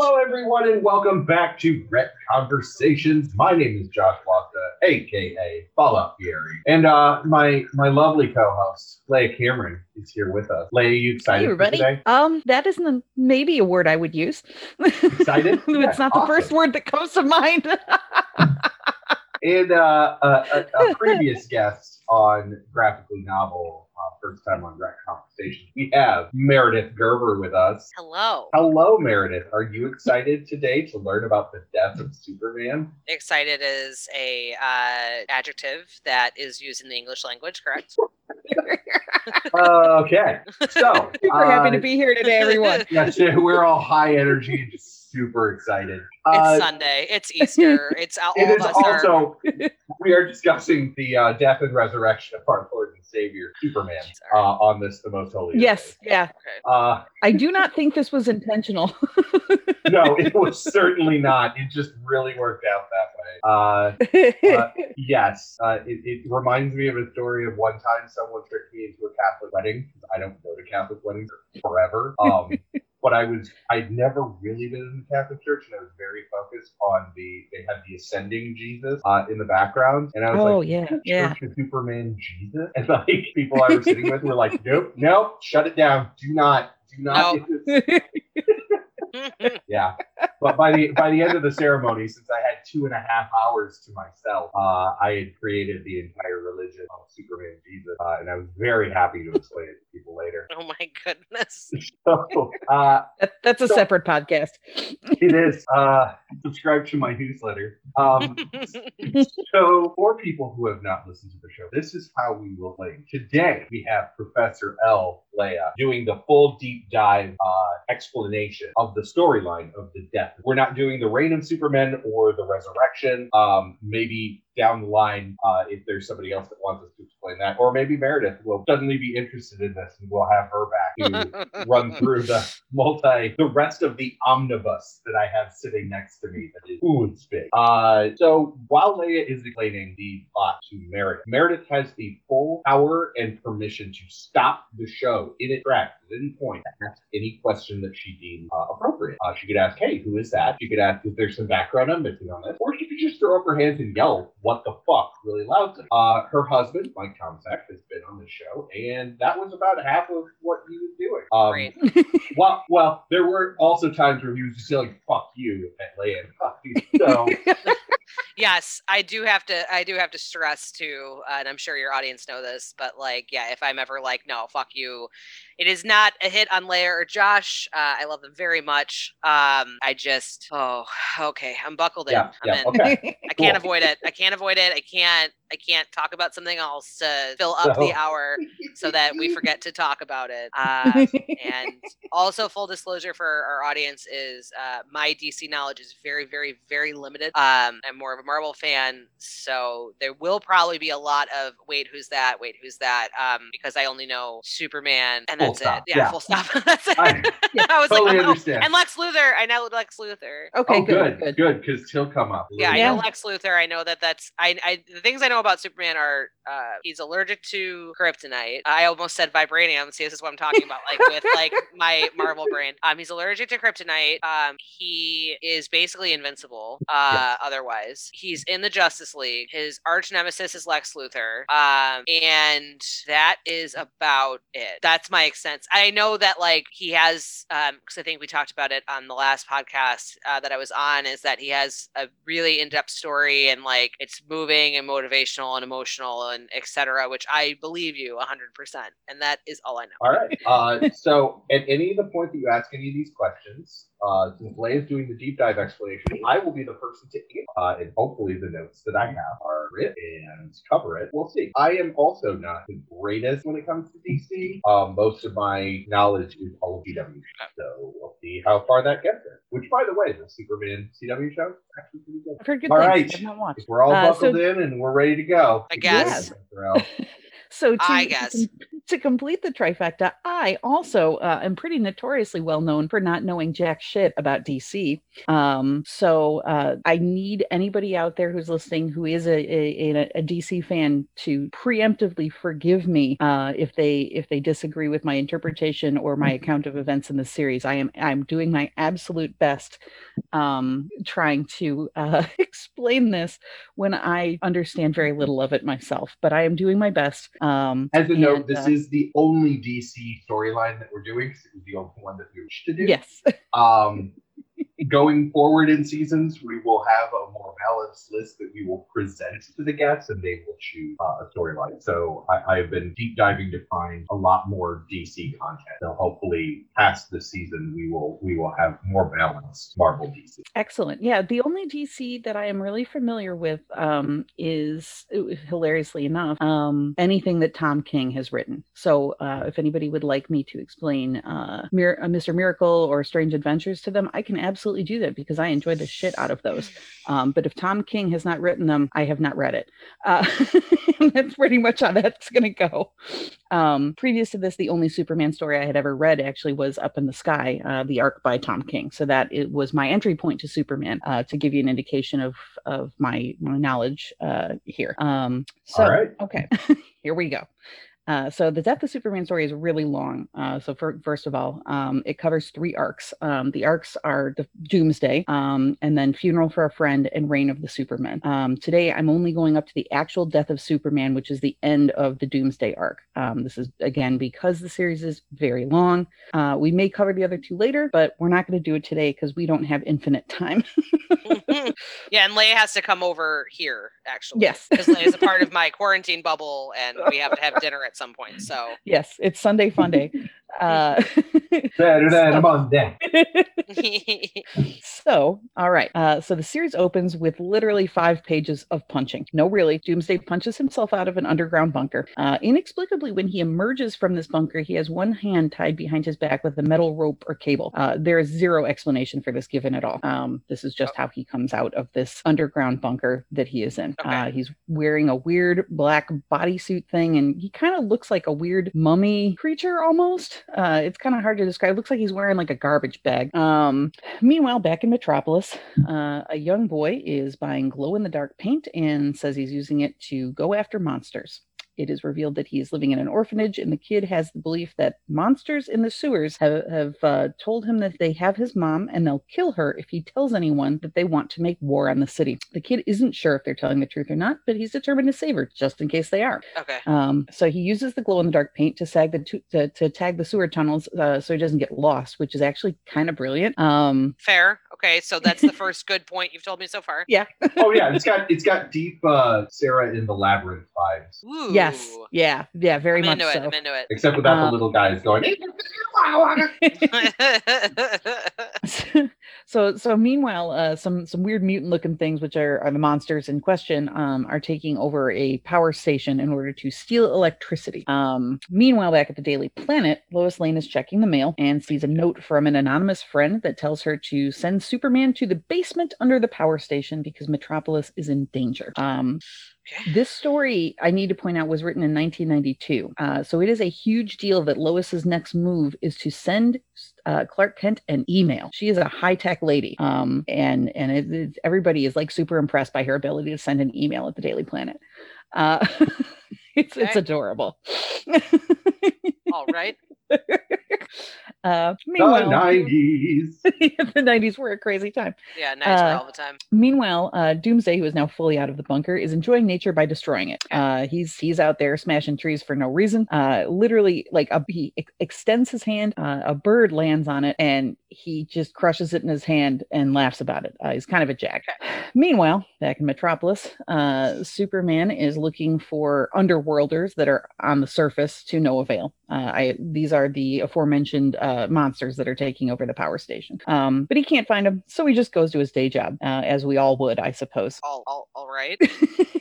Hello, everyone, and welcome back to Ret Conversations. My name is Josh Wasta, aka Fallout Fury, and uh, my my lovely co-host Leia Cameron is here with us. Leia, you excited Hey, everybody. today? Um, that isn't maybe a word I would use. Excited? it's not the first word that comes to mind. And uh, a, a, a previous guest on Graphically Novel, first time on Ret Conversations, we have Meredith Gerber with us. Hello. Hello, Meredith. Are you excited today to learn about the death of Superman? Excited is a uh, adjective that is used in the English language, correct? okay, so Super happy uh, to be here today, everyone. Yes, we're all high energy and just super excited. It's Uh, Sunday. It's Easter. It's all it of is us are. also we are discussing the uh, death and resurrection of our Lord and Savior Superman uh, on this the most holy. yes, days. yeah. Okay. Uh, I do not think this was intentional. no, it was certainly not. It just really worked out that way. Uh, Uh, yes, uh, it, it reminds me of a story of one time someone tricked me into a Catholic wedding. 'cause I don't go to Catholic weddings forever. Um, but I was I'd never really been in the Catholic church, and I was very focused on the they had the ascending Jesus uh, in the background, and I was like, oh like. yeah, Church yeah. Superman Jesus, and like people I was sitting with were like, "Nope, nope, shut it down. Do not, do not." No. get this." Yeah, but by the by the end of the ceremony, since I had two and a half hours to myself, uh, I had created the entire religion of Superman Jesus, uh, and I was very happy to explain it to people later. oh my goodness. So uh, That, that's a So- separate podcast. it is. Uh, subscribe to my newsletter. Um, so, for people who have not listened to the this is how we will play. Today, we have Professor L. Leia doing the full deep dive uh, explanation of the storyline of the death. We're not doing the reign of Superman or the resurrection. Um, maybe down the line, uh, if there's somebody else that wants us to explain that, or maybe Meredith will suddenly be interested in this and we'll have her back to run through the multi, the rest of the omnibus that I have sitting next to me. That is, ooh, it's big. Uh, so while Leia is explaining the plot to Meredith, Meredith has the full power and permission to stop the show in its tracks at any point point ask any question that she deemed uh, appropriate. Uh, she could ask, "Hey, who is that?" She could ask, "Is there some background I'm missing on this?" Or she could just throw up her hands and yell, "What the fuck?" really loudly. Uh, her husband, Mike Tomczak, has been on the show, and that was about half of what he was doing. Um, Great. well, well, there were also times where he was just yelling "fuck you" at Leia and Buffy. So yes, I do have to. I do have to stress too, uh, and I'm sure your audience know this, but like, yeah, if I'm ever like, no, fuck you, it is not a hit on Leia or Josh. Uh, I love them very much. Um, I just, oh, okay, I'm buckled in. yeah, I'm yeah, in. okay. I can't Cool. avoid it. I can't avoid it. I can't. I can't talk about something else to fill up So- the hour so that we forget to talk about it. Uh, and also, full disclosure for our audience is uh, my DC knowledge is very, very, very limited. Um, I'm more of a Marvel fan, so there will probably be a lot of wait, who's that? Wait, who's that? Um, because I only know Superman, and that's stop. it. Yeah, Yeah. full stop. that's it. I I was totally like, oh, understand. and Lex Luthor. I know Lex Luthor. okay, oh, good, good, good. good, because he'll come up. Yeah, I know Lex Luthor. I know that that's I, I. The things I know about Superman are uh, he's allergic to kryptonite. I almost said vibranium. See, this is what I'm talking about, like with like my Marvel brain. Um, he's allergic to kryptonite. Um, he is basically invincible. Uh, otherwise, he's in the Justice League. His arch nemesis is Lex Luthor. Um, and that is about it. That's my extent. I know that like he has um because I think we talked about it on the last podcast uh, that I was on is that he has a really in-depth story and like it's moving and motivational and emotional and etc. Which I believe you hundred percent, and that is all I know. All right. Uh, so, at any of the point that you ask any of these questions, uh, since Leia is doing the deep dive explanation, I will be the person to answer. Uh, and hopefully, the notes that I have are written and cover it. We'll see. I am also not the greatest when it comes to DC. Um, most of my knowledge is all of CW, so we'll see how far that gets us. Which, by the way, the Superman CW show is actually pretty good. I've heard good All things. right. I've not watched. We're all Uh, buckled so- in and we're ready to go. I guess. So to, I to guess. to complete the trifecta, I also uh, am pretty notoriously well known for not knowing jack shit about DC. Um, so uh, I need anybody out there who's listening who is a, a, a, a DC fan to preemptively forgive me uh, if they if they disagree with my interpretation or my account of events in the series. I am I'm doing my absolute best um, trying to uh, explain this when I understand very little of it myself, but I am doing my best. Um, As a note, this uh, is the only DC storyline that we're doing. 'cause It was the only one that we wish to do. yes. Um, going forward in seasons, we will have a more balanced list that we will present to the guests, and they will choose uh, a storyline. So I, I've been deep diving to find a lot more DC content. So hopefully, past the season, we will we will have more balanced Marvel DC. Excellent. Yeah, the only DC that I am really familiar with um, is hilariously enough um, anything that Tom King has written. So uh, if anybody would like me to explain uh, Mir- uh, Mr. Miracle or Strange Adventures to them, I can absolutely do that because I enjoy the shit out of those. Um, but if Tom King has not written them, I have not read it. Uh, that's pretty much how that's going to go. Um, previous to this, the only Superman story I had ever read actually was Up in the Sky, uh, the arc by Tom King. So that it was my entry point to Superman uh, to give you an indication of of my my knowledge uh, here. Um, so All right. okay, here we go. Uh, so the death of Superman story is really long. Uh, so for, first of all, um, it covers three arcs. Um, the arcs are the Doomsday, um, and then Funeral for a Friend and Reign of the Superman. Um, today, I'm only going up to the actual death of Superman, which is the end of the Doomsday arc. Um, this is again because the series is very long. Uh, we may cover the other two later, but we're not going to do it today because we don't have infinite time. yeah, and Leia has to come over here actually. yes, Because is a part of my quarantine bubble, and we have to have dinner at some point. So yes, it's Sunday Fun Day. Uh, Saturday So- and Monday. so, all right. Uh, so the series opens with literally five pages of punching. No, really. Doomsday punches himself out of an underground bunker. Uh, inexplicably, when he emerges from this bunker, he has one hand tied behind his back with a metal rope or cable. Uh, there is zero explanation for this given at all. Um, this is just how he comes out of this underground bunker that he is in. Okay. Uh, he's wearing a weird black bodysuit thing, and he kind of looks like a weird mummy creature almost. Uh, it's kind of hard to describe. It looks like he's wearing like a garbage bag. Um, meanwhile, back in Metropolis, uh, a young boy is buying glow in the dark paint and says he's using it to go after monsters. It is revealed that he is living in an orphanage, and the kid has the belief that monsters in the sewers have, have uh, told him that they have his mom and they'll kill her if he tells anyone that they want to make war on the city. The kid isn't sure if they're telling the truth or not, but he's determined to save her just in case they are. okay. Um, so he uses the glow in the dark paint to tag the tu- to, to tag the sewer tunnels uh, so he doesn't get lost, which is actually kind of brilliant. Um, Fair. Okay, so that's the first good point you've told me so far. yeah. Oh yeah, it's got it's got deep uh, Sarah in the labyrinth vibes. Ooh. Yes. Yeah. Yeah. Very I'm much into it. I'm into Except without Uh, the little guys going. so so meanwhile uh some some weird mutant looking things which are, are the monsters in question um are taking over a power station in order to steal electricity um meanwhile back at the daily planet lois lane is checking the mail and sees a note from an anonymous friend that tells her to send superman to the basement under the power station because metropolis is in danger um Okay. this story, I need to point out, was written in 1992. Uh, so it is a huge deal that Lois's next move is to send uh, Clark Kent an email. She is a high tech lady, um, and and it, it- everybody is like super impressed by her ability to send an email at the Daily Planet. Uh, it's it's adorable. All right. uh, The meanwhile, nineties. the 90s were a crazy time. Yeah, nice Uh, all the time. Meanwhile, uh, Doomsday, who is now fully out of the bunker, is enjoying nature by destroying it. Uh, he's he's out there smashing trees for no reason. Uh, literally, like a, he ex- extends his hand, uh, a bird lands on it, and he just crushes it in his hand and laughs about it. Uh, he's kind of a jack. Meanwhile, back in Metropolis, uh, Superman is looking for underworlders that are on the surface to no avail. Uh, I, these are the aforementioned uh, monsters that are taking over the power station. Um, but he can't find them, so he just goes to his day job, uh, as we all would, I suppose. All, all, all right.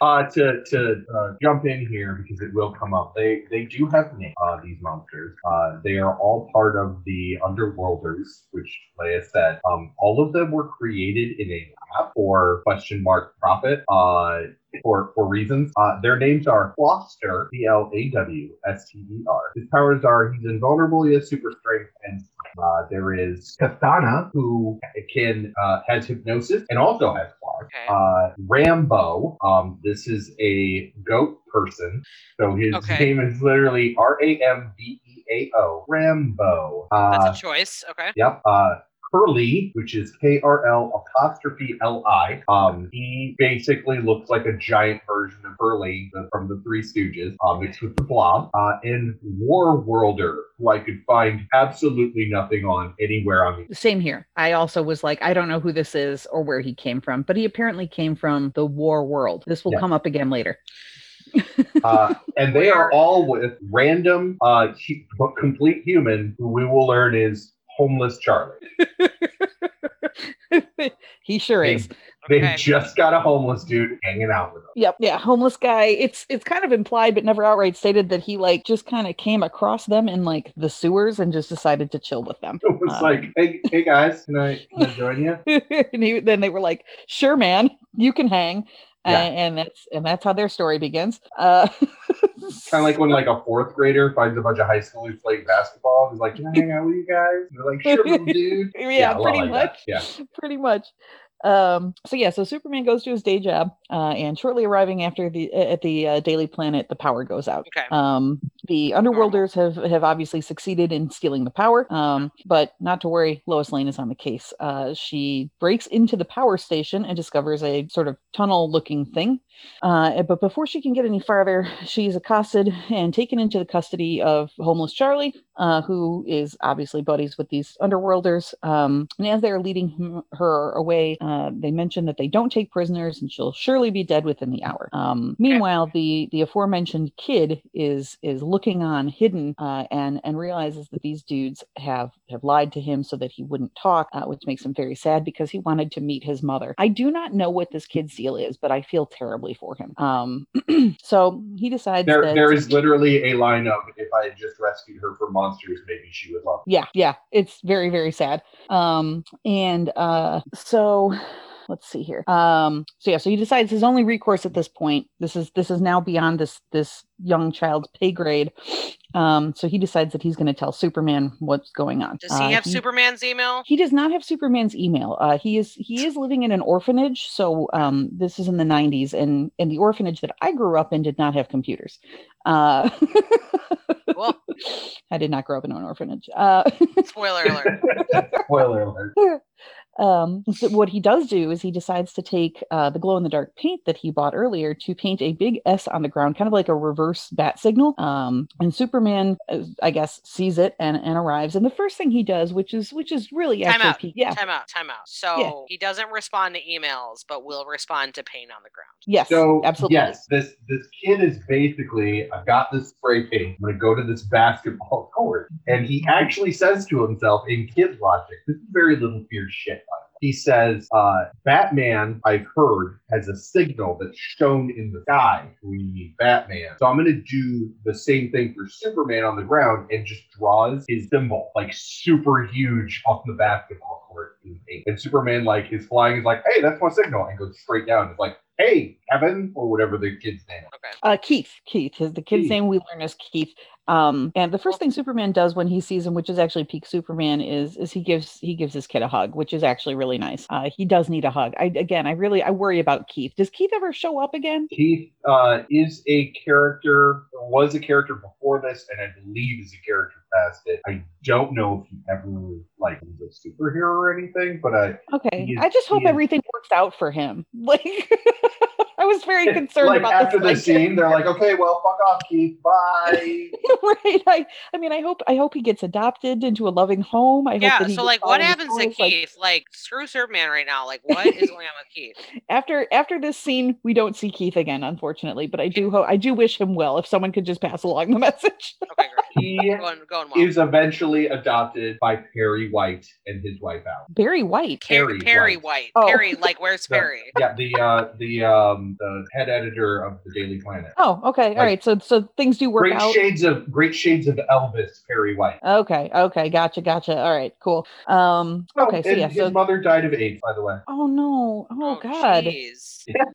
Uh, to to uh, jump in here because it will come up. They they do have names. Uh, these monsters. Uh, they are all part of the Underworlders, which Leia said. Um, all of them were created in a lab or question mark profit. Uh, for, for reasons. Uh, their names are Clawster, C L A W S T E R. His powers are he's invulnerable, he has super strength, and uh, there is Katana, who can uh, has hypnosis and also has claws. Okay. Uh, Rambo, um, this is a goat person, so his Okay. name is literally R A M B E A O. Rambo. Uh, That's a choice. Okay. Yep. Curly, which is K R L apostrophe L I. Um, he basically looks like a giant version of Curly from the Three Stooges, uh, mixed with the Blob. Uh, and War Worlder, who I could find absolutely nothing on anywhere on the. Same here. I also was like, I don't know who this is or where he came from, but he apparently came from the war world. This will Yeah. come up again later. Uh, and they are all with random, uh, complete human who we will learn is homeless Charlie. he sure They, is. they Okay. just got a homeless dude hanging out with them. Yep. Yeah. Homeless guy. It's it's kind of implied, but never outright stated that he like just kind of came across them in like the sewers and just decided to chill with them. It was Um, like, hey, hey guys, can I, can I join you? and he, then they were like, "Sure, man, you can hang." Yeah. and that's and that's how their story begins. Uh, Kind of like when like a fourth grader finds a bunch of high schoolers playing basketball and is like, "Can I hang out with you guys?" And they're like, "Sure, dude." yeah, a lot pretty like much. that. Yeah. pretty much. Um, so yeah, so Superman goes to his day job, uh, and shortly arriving after the at the uh, Daily Planet, the power goes out. Okay. Um, the Underworlders have have obviously succeeded in stealing the power, um, but not to worry, Lois Lane is on the case. Uh, she breaks into the power station and discovers a sort of tunnel-looking thing. Uh, but before she can get any farther, she's accosted and taken into the custody of homeless Charlie, uh, who is obviously buddies with these underworlders. Um, and as they're leading him, her away, uh, they mention that they don't take prisoners, and she'll surely be dead within the hour. Um, meanwhile, the the aforementioned kid is is looking on, hidden, uh, and and realizes that these dudes have have lied to him so that he wouldn't talk, uh, which makes him very sad because he wanted to meet his mother. I do not know what this kid's deal is, but I feel terribly for him. Um, so he decides There, that there is literally a line of, "If I had just rescued her from monsters, maybe she would love." me." yeah yeah it's very very sad um and uh so let's see here. Um so yeah so he decides his only recourse at this point this is this is now beyond this this young child's pay grade. Um so he decides that he's going to tell superman what's going on. Does he Uh, have Superman's email? he does not have superman's email. Uh he is he is living in an orphanage. So um this is in the 90s and and the orphanage that i grew up in did not have computers. Uh Well, i did not grow up in an orphanage. Uh spoiler alert. Spoiler alert. um, so what he does do is he decides to take uh, the glow in the dark paint that he bought earlier to paint a big S on the ground, kind of like a reverse bat signal. Um, and Superman, uh, I guess, sees it and, and arrives. And the first thing he does, which is which is really Time actually out. pe- yeah, Time out. Time out. So he doesn't respond to emails, but will respond to paint on the ground. yes, So absolutely. yes, this this kid is basically, I've got this spray paint. I'm gonna go to this basketball court, and he actually says to himself in kid logic, this is very little fear shit. By the way. He says, uh, "Batman, I've heard, has a signal that's shown in the sky. We need Batman, so I'm gonna do the same thing for Superman on the ground and just draws his symbol like super huge on the basketball court. And Superman, like his flying, is like, hey, that's my signal, and goes straight down. It's like." Hey, Kevin, or whatever the kid's name. is. Okay. Uh, Keith. Keith. is the kid's Keith. name we learn is Keith. Um, and the first thing Superman does when he sees him, which is actually peak Superman, is is he gives he gives this kid a hug, which is actually really nice. Uh, he does need a hug. I again, I really I worry about Keith. Does Keith ever show up again? Keith uh, is a character, was a character before this, and I believe is a character past it. I don't know if he ever like was a superhero or anything, but I Okay. Is- I just hope is- everything works out for him. Like was very concerned like about after this. the like- scene, they're like, okay, well, fuck off, Keith, bye. right. I, I mean, I hope I hope he gets adopted into a loving home. I Yeah. that So, like, what happens to toys, like, Keith? Like, screw Superman right now. Like, what is going on with Keith? after after this scene, we don't see Keith again, unfortunately. But I do hope I do wish him well. If someone could just pass along the message. Okay, great. he Going, going well. is eventually adopted by Perry White and his wife Al. Barry White. Perry, Perry Perry White. White. Oh. Perry, like, where's The- Perry? Yeah, the uh, the um the head editor of the Daily Planet. Oh, okay. All Like, right. So so things do work Great out. shades of great shades of Elvis, Perry White. Okay. Okay. Gotcha. Gotcha. All right. Cool. Um. Okay. Oh, So and yeah. his So. mother died of AIDS, by the way. Oh no. Oh, God.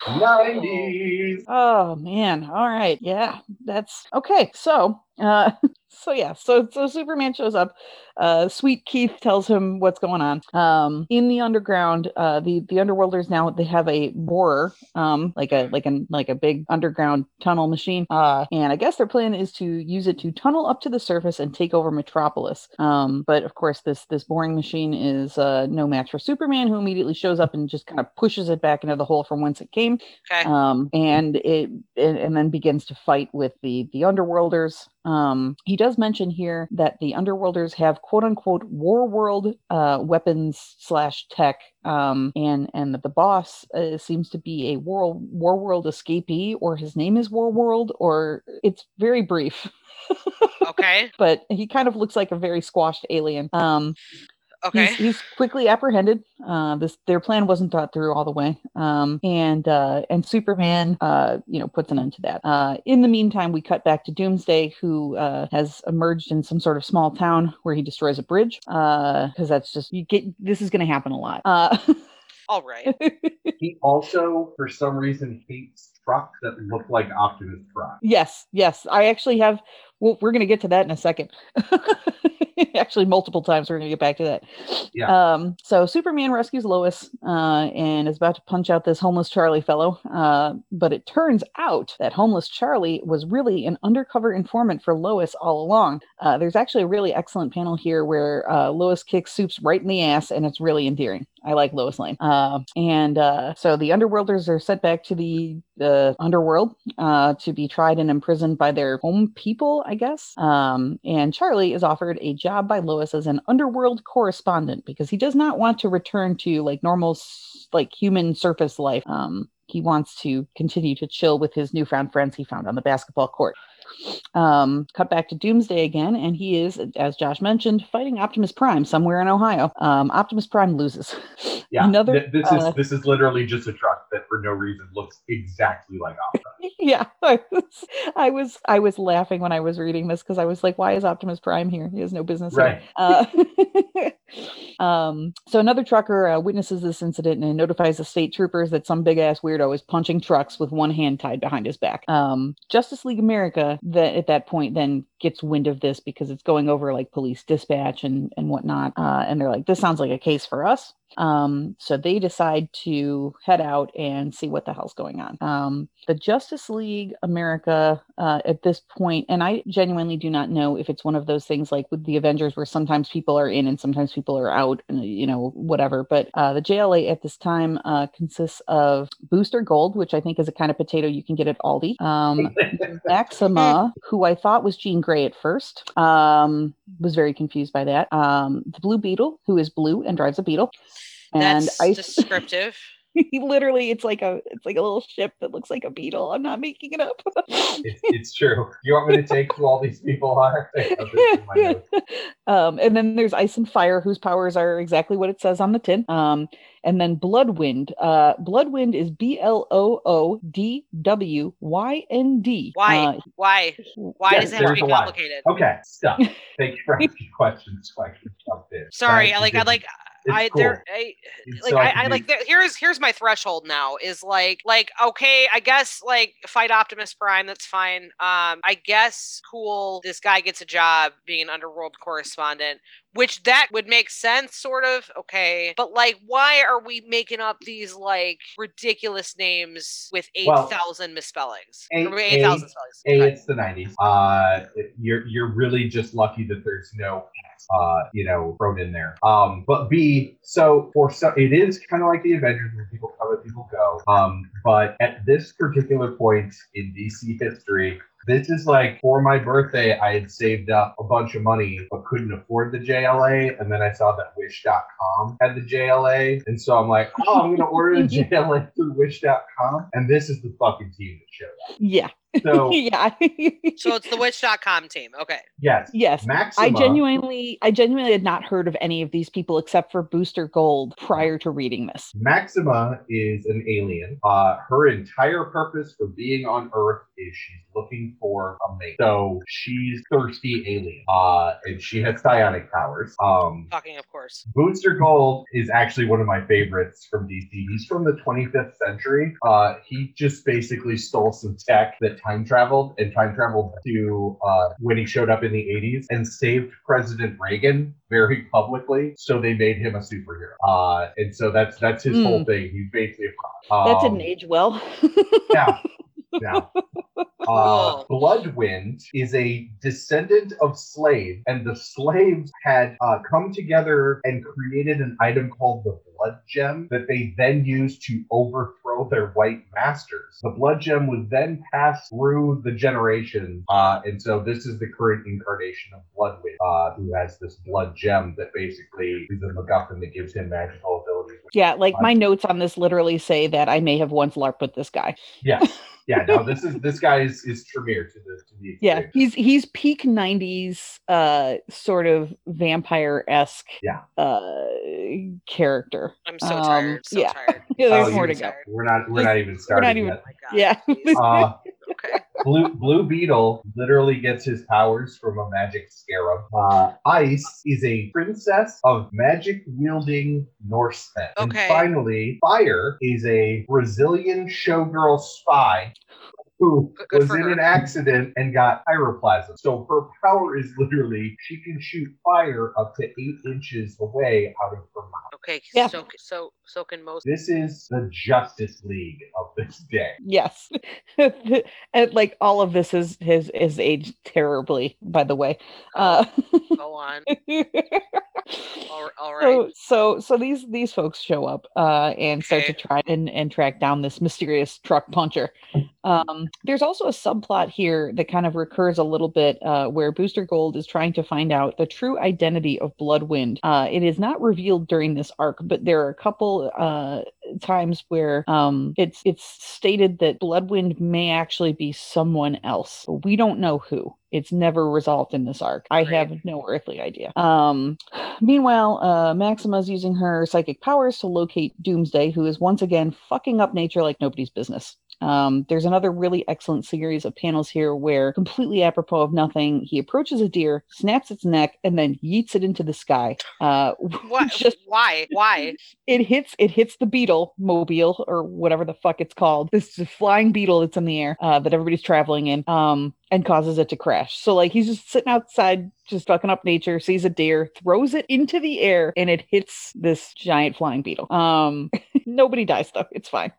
Nineties. Oh man. All right. Yeah. That's okay. So. Uh. So yeah. So so Superman shows up. Uh. Sweet Keith tells him what's going on. Um. In the underground. Uh. The the underworlders now they have a borer. Um. Like a like an like a big underground tunnel machine. Uh. And I guess their plan is to use it to tunnel up to the surface and take over Metropolis. Um. But of course this this boring machine is uh no match for Superman, who immediately shows up and just kind of pushes it back into the hole from whence it came Okay. um, and it and, and then begins to fight with the the underworlders. Um, he does mention here that the underworlders have quote unquote war world uh, weapons slash tech, um, and and that the boss uh, seems to be a war war world escapee, or his name is War World, or it's very brief. okay. But he kind of looks like a very squashed alien. Um, Okay. He's, he's quickly apprehended. Uh, this their plan wasn't thought through all the way, um, and uh, and Superman, uh, you know, puts an end to that. Uh, in the meantime, we cut back to Doomsday, who uh, has emerged in some sort of small town where he destroys a bridge. Because that's just you get this is going to happen a lot. Uh, All right. He also, for some reason, hates trucks that look like Optimus Prime. yes, yes, I actually have. Well, we're going to get to that in a second. actually, multiple times we're going to get back to that. Yeah. Um, so Superman rescues Lois uh, and is about to punch out this homeless Charlie fellow. Uh, but it turns out that homeless Charlie was really an undercover informant for Lois all along. Uh, there's actually a really excellent panel here where uh, Lois kicks Soups right in the ass, and it's really endearing. I like Lois Lane. Uh, and uh, so the Underworlders are sent back to the the underworld uh, to be tried and imprisoned by their home people, I guess. Um, and Charlie is offered a job by Lois as an underworld correspondent because he does not want to return to like normal, like human surface life. Um, he wants to continue to chill with his newfound friends he found on the basketball court. Um, cut back to Doomsday again, and he is, as Josh mentioned, fighting Optimus Prime somewhere in Ohio. Um, Optimus Prime loses. Yeah. Another, th- this uh, is this is literally just a truck that, for no reason, looks exactly like Optimus. yeah I was, I was i was laughing when i was reading this because i was like why is optimus prime here he has no business here. Right. uh, um so another trucker uh, witnesses this incident and notifies the state troopers that some big ass weirdo is punching trucks with one hand tied behind his back um justice league america that at that point then gets wind of this because it's going over like police dispatch and and whatnot uh and they're like this sounds like a case for us um, so they decide to head out and see what the hell's going on. Um, the Justice League America uh, at this point, and I genuinely do not know if it's one of those things like with the Avengers where sometimes people are in and sometimes people are out, and you know, whatever. But uh, the JLA at this time uh, consists of Booster Gold, which I think is a kind of potato you can get at Aldi. Um, Maxima, who I thought was Jean Grey at first, um, was very confused by that. Um, the Blue Beetle, who is blue and drives a beetle. And That's Ice, descriptive. literally, it's like a it's like a little ship that looks like a beetle. I'm not making it up. It's, it's true. You want me to take who all these people are? I have this in my notes. um, and then there's Ice and Fire, whose powers are exactly what it says on the tin. Um, and then Bloodwynd. Uh, Bloodwynd is B L O O D W Y N D. Why? Uh, Why? Why Yes, does it have to be complicated? Okay, stop. Thank you for asking questions so I can jump in. Sorry, I like I it's- like it's I cool. there I like I, I like there, here's here's my threshold now is like like okay I guess like fight Optimus Prime that's fine um I guess cool this guy gets a job being an underworld correspondent which that would make sense sort of okay but like why are we making up these like ridiculous names with Well, 8000 misspellings A- or 8000 spellings A, Okay. it's the '90s. Uh, you're you're really just lucky that there's no, uh, you know, thrown in there. Um, but B, so for so it is kind of like the Avengers where people come and people go. Um, but at this particular point in DC history. This is like for my birthday, I had saved up a bunch of money but couldn't afford the JLA. And then I saw that Wish.com had the JLA. And so I'm like, oh, I'm going to order the JLA through Wish.com. And this is the fucking team that showed up. yeah, So yeah. So it's the Wish.com team. Okay. yes, yes. Maxima. I genuinely, I genuinely had not heard of any of these people except for Booster Gold prior to reading this. Maxima is an alien. Uh, her entire purpose for being on Earth is she's looking for a mate. So she's thirsty alien. Uh, and she has psionic powers. Um, Fucking of course. Booster Gold is actually one of my favorites from DC. He's from the 25th century. Uh, he just basically stole some tech that time traveled and time traveled to uh, when he showed up in the 80s and saved President Reagan very publicly. So they made him a superhero. Uh, and so that's that's his Hmm. whole thing. He's basically a fraud. That Um, didn't age well. yeah. Yeah. Uh, Bloodwynd is a descendant of slaves, and the slaves had uh, come together and created an item called the Blood Gem that they then used to overthrow their white masters. The Blood Gem was then passed through the generations, uh, and so this is the current incarnation of Bloodwynd, uh, who has this Blood Gem that basically is a MacGuffin that gives him magical abilities. yeah, like my notes on this literally say that I may have once LARPed with this guy. Yes. Yeah, no, this is this guy is, is Tremere to the to the Yeah, he's he's peak '90s uh sort of vampire esque Yeah. uh character. I'm so Um, tired. So yeah. tired. Yeah, there's Oh, more to go. We're not we're not even starting even- Oh yet. my god. Yeah. Uh, Okay. Blue Blue Beetle literally gets his powers from a magic scarab. Uh, Ice is a princess of magic wielding Norsemen. Okay. And finally, Fire is a Brazilian showgirl spy who Good- good was in her. an accident and got pyroplasm. So her power is literally she can shoot fire up to eight inches away out of her mouth. Okay. Yeah. So so so can most. This is the Justice League of this day. Yes, and like all of this is his is aged terribly. By the way, uh, Go on. All, all right. so so so these these folks show up uh, and start to try and and track down this mysterious truck puncher. Um, there's also a subplot here that kind of recurs a little bit uh, where Booster Gold is trying to find out the true identity of Bloodwynd. Uh, it is not revealed during this arc, but there are a couple uh, times where um, it's it's stated that Bloodwynd may actually be someone else. We don't know who. It's never resolved in this arc. I Right. have no earthly idea. Um, meanwhile, uh, Maxima's using her psychic powers to locate Doomsday, who is once again fucking up nature like nobody's business. Um, there's another really excellent series of panels here where, completely apropos of nothing, he approaches a deer, snaps its neck, and then yeets it into the sky. Uh, What? just Why? Why? it hits it hits the beetle mobile or whatever the fuck it's called this flying beetle that's in the air uh, that everybody's traveling in um and causes it to crash so like he's just sitting outside just fucking up nature sees a deer throws it into the air and it hits this giant flying beetle um nobody dies though. It's fine.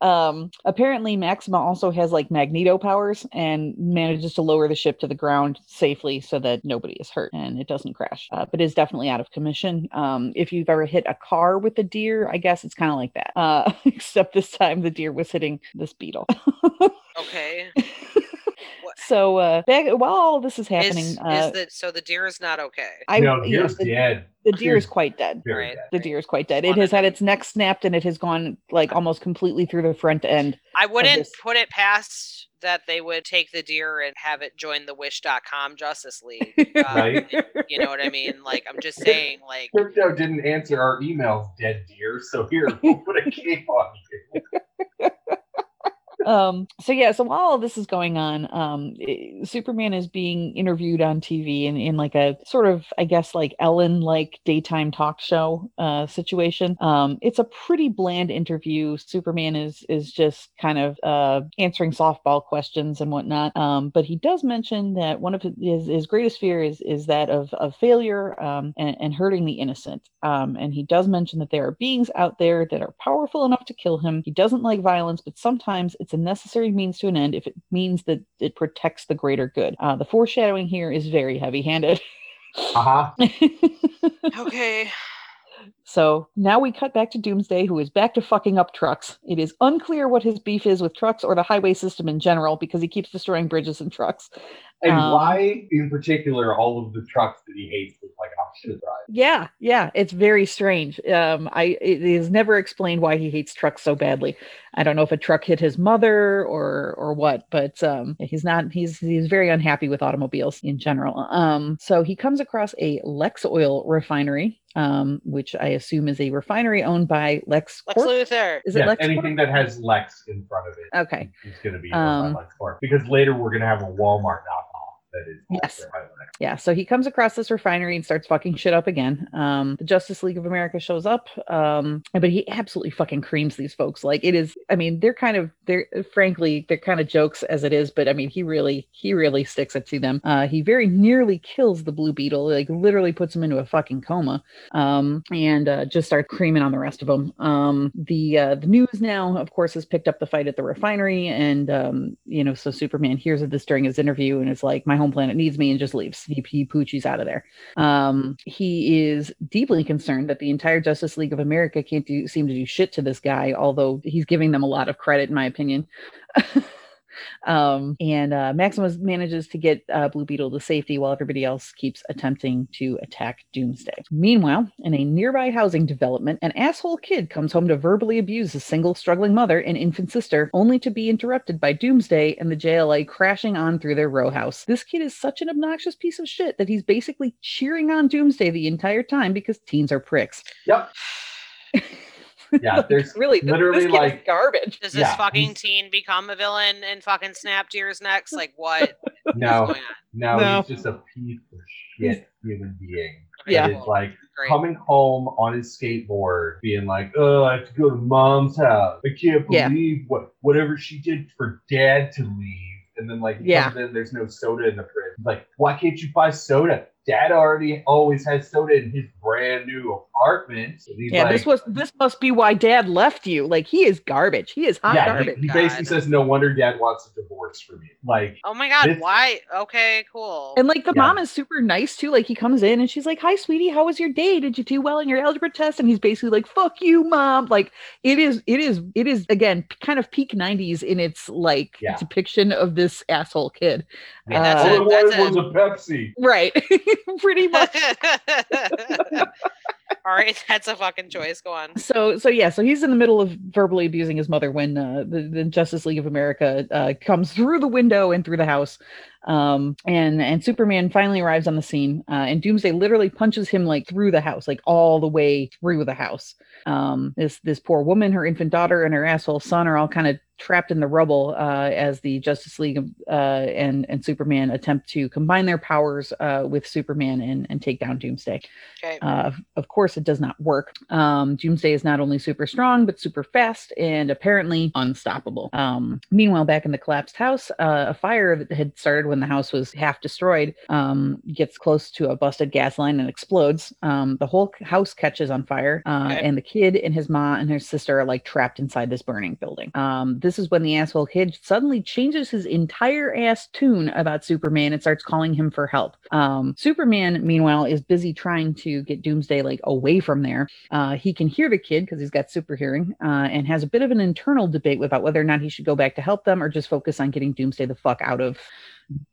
Um apparently maxima also has like magneto powers and manages to lower the ship to the ground safely so that nobody is hurt and it doesn't crash. Uh, but is definitely out of commission. Um if you've ever hit a car with a deer i guess it's kind of like that. Uh except this time the deer was hitting this beetle. Okay. So uh back, while all this is happening Is, uh is the so the deer is not okay? I, no, yeah, deer's the, dead. the deer is quite dead Right. the deer is quite dead. It has had its neck snapped and it has gone like almost completely through the front end. I wouldn't put it past that they would take the deer and have it join the Wish.com Justice League. Uh, Right. You know what I mean? Like I'm just saying, like Krypto didn't answer our emails, dead deer. So here, we'll put a cape on you. Um so yeah so while this is going on um i- superman is being interviewed on tv in, in like a sort of i guess like ellen like daytime talk show uh situation. Um it's a pretty bland interview. Superman is is just kind of uh answering softball questions and whatnot. Um but he does mention that one of his his greatest fear is is that of of failure um and, and hurting the innocent. Um and he does mention that there are beings out there that are powerful enough to kill him. He doesn't like violence but sometimes it's a necessary means to an end if it means that it protects the greater good uh the foreshadowing here is very heavy handed Uh huh. okay. So now we cut back to Doomsday, who is back to fucking up trucks. It is unclear what his beef is with trucks or the highway system in general because he keeps destroying bridges and trucks. And Um, why, in particular, all of the trucks that he hates look like Optimus Prime? Yeah, yeah, it's very strange. Um, I it is never explained why he hates trucks so badly. I don't know if a truck hit his mother or or what, but um, he's not. He's he's very unhappy with automobiles in general. Um, so he comes across a Lex Oil refinery, um, which I assume is a refinery owned by Lex. Lex Corp? Luthor. Is it Yeah, Lex? anything that has Lex in front of it Okay. is going to be Um, owned by LexCorp. Because later we're going to have a Walmart knockoff that is Yes. also by Lex. Yeah, so he comes across this refinery and starts fucking shit up again. Um, the Justice League of America shows up, um, but he absolutely fucking creams these folks. Like it is, I mean, they're kind of, they're frankly, they're kind of jokes as it is, but I mean, he really, he really sticks it to them. Uh, he very nearly kills the Blue Beetle, like literally puts him into a fucking coma, um, and uh, just starts creaming on the rest of them. Um, the uh, the news now, of course, has picked up the fight at the refinery, and um, you know, so Superman hears of this during his interview and is like, "My home planet needs me," and just leaves. He, he poochies out of there. Um, he is deeply concerned that the entire Justice League of America can't do seem to do shit to this guy, although he's giving them a lot of credit, in my opinion. um, and uh, Maximus manages to get uh, Blue Beetle to safety while everybody else keeps attempting to attack Doomsday. Meanwhile, in a nearby housing development, an asshole kid comes home to verbally abuse a single struggling mother and infant sister, only to be interrupted by Doomsday and the JLA crashing on through their row house. This kid is such an obnoxious piece of shit that he's basically cheering on Doomsday the entire time because teens are pricks. Yep. Yeah, there's really literally this kid like garbage. Does this Yeah, fucking teen become a villain and fucking snap Deer's next? Like what? no, going on? no, No. he's just a piece of shit human being. Yeah. That is like Great. coming home on his skateboard, being like, "Oh, I have to go to mom's house. I can't Yeah. believe what whatever she did for dad to leave." And then like, Yeah. then there's no soda in the fridge. He's like, why can't you buy soda? Dad already always has soda in his brand new apartment. And Yeah, like, this was this must be why dad left you. Like he is garbage. He is hot yeah, garbage. he, he basically says, "No wonder dad wants a divorce from you." Like, Oh my god, This- why? Okay, cool. And like the Yeah. mom is super nice too. Like he comes in and she's like, "Hi, sweetie, how was your day? Did you do well in your algebra test?" And he's basically like, "Fuck you, mom." Like it is, it is, it is again kind of peak '90s in its like Yeah. depiction of this asshole kid. I mean, that's Uh, all I a- wanted that's was a Pepsi. Right, pretty much. All right, that's a fucking choice. Go on. So, so yeah, so he's in the middle of verbally abusing his mother when uh, the, the Justice League of America uh, comes through the window and through the house, um, and and Superman finally arrives on the scene, uh, and Doomsday literally punches him like through the house, like all the way through the house. Um, this this poor woman, her infant daughter, and her asshole son are all kind of trapped in the rubble uh, as the Justice League uh, and and Superman attempt to combine their powers uh, with Superman and and take down Doomsday. Okay. Uh, of, of course, it does not work. Um, Doomsday is not only super strong, but super fast and apparently unstoppable. Um, meanwhile, back in the collapsed house, uh, a fire that had started when the house was half destroyed um, gets close to a busted gas line and explodes. Um, the whole house catches on fire, uh, Okay. and the kid and his mom and his sister are like trapped inside this burning building. Um, this is when the asshole kid suddenly changes his entire ass tune about Superman and starts calling him for help. Um, Superman, meanwhile, is busy trying to get Doomsday like away from there. Uh, he can hear the kid because he's got super hearing uh, and has a bit of an internal debate about whether or not he should go back to help them or just focus on getting Doomsday the fuck out of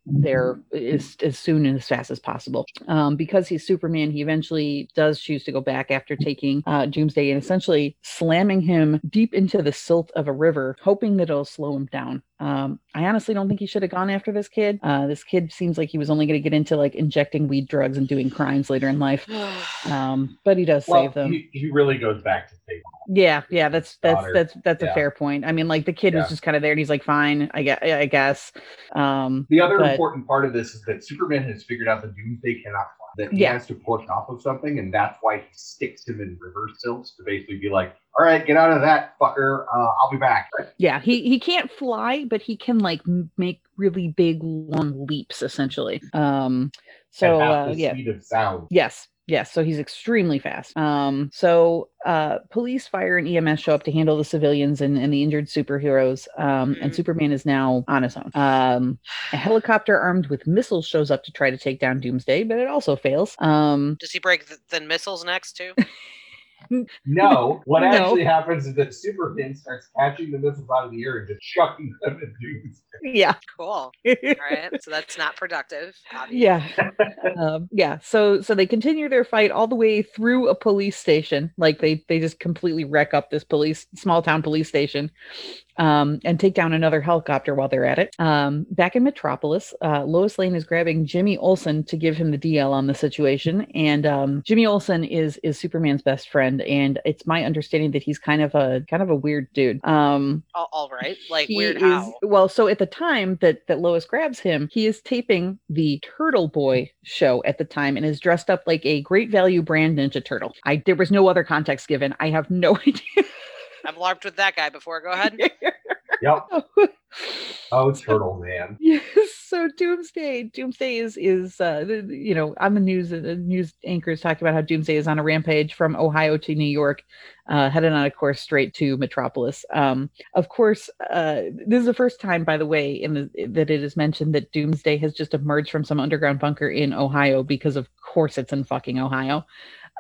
there as, as soon and as fast as possible. Um, because he's Superman, he eventually does choose to go back after taking uh, Doomsday and essentially slamming him deep into the silt of a river, hoping that it'll slow him down. Um, I honestly don't think he should have gone after this kid. Uh, this kid seems like he was only going to get into like injecting weed drugs and doing crimes later in life. Um, but he does Well, save them. he, he really goes back to take. Yeah, yeah, that's that's daughter. that's that's a fair point. I mean, like the kid Yeah. was just kind of there, and he's like, "Fine, I guess." I guess. Um, The other but- important part of this is that Superman has figured out that Doomsday cannot fly. That he Yeah. has to push off of something, and that's why he sticks him in river silts to basically be like, "All right, get out of that, fucker. Uh, I'll be back." yeah, he he can't fly, but he can like m- make really big long leaps, essentially. Um, so uh, the yeah, speed of sound. Yes. Yes, so he's extremely fast. Um, so uh, police, fire, and EMS show up to handle the civilians and, and the injured superheroes. Um, and Mhm. Superman is now on his own. Um, a helicopter armed with missiles shows up to try to take down Doomsday, but it also fails. Um, Does he break th- the missiles next too? No, what No. actually happens is that Superman starts catching the missiles out of the air and just chucking them at dudes. yeah. Cool. All right. So that's not productive. obviously. Yeah. um, yeah. So so they continue their fight all the way through a police station. Like they they just completely wreck up this police small town police station. Um, and take down another helicopter while they're at it. Um, back in Metropolis, uh, Lois Lane is grabbing Jimmy Olsen to give him the DL on the situation, and um, Jimmy Olsen is is Superman's best friend, and it's my understanding that he's kind of a kind of a weird dude. Um, All, all right. Like weird is how. well so at the time that that lois grabs him he is taping the turtle boy show at the time and is dressed up like a great value brand ninja turtle i there was no other context given i have no idea I've larped with that guy before. Go ahead. Yep. Oh, Turtle Man. yes so doomsday doomsday is is uh the- the- you know on the news the news anchors talking about how doomsday is on a rampage from ohio to new york uh headed on a course straight to metropolis um of course uh this is the first time by the way in the that it is mentioned that doomsday has just emerged from some underground bunker in ohio because of course it's in fucking ohio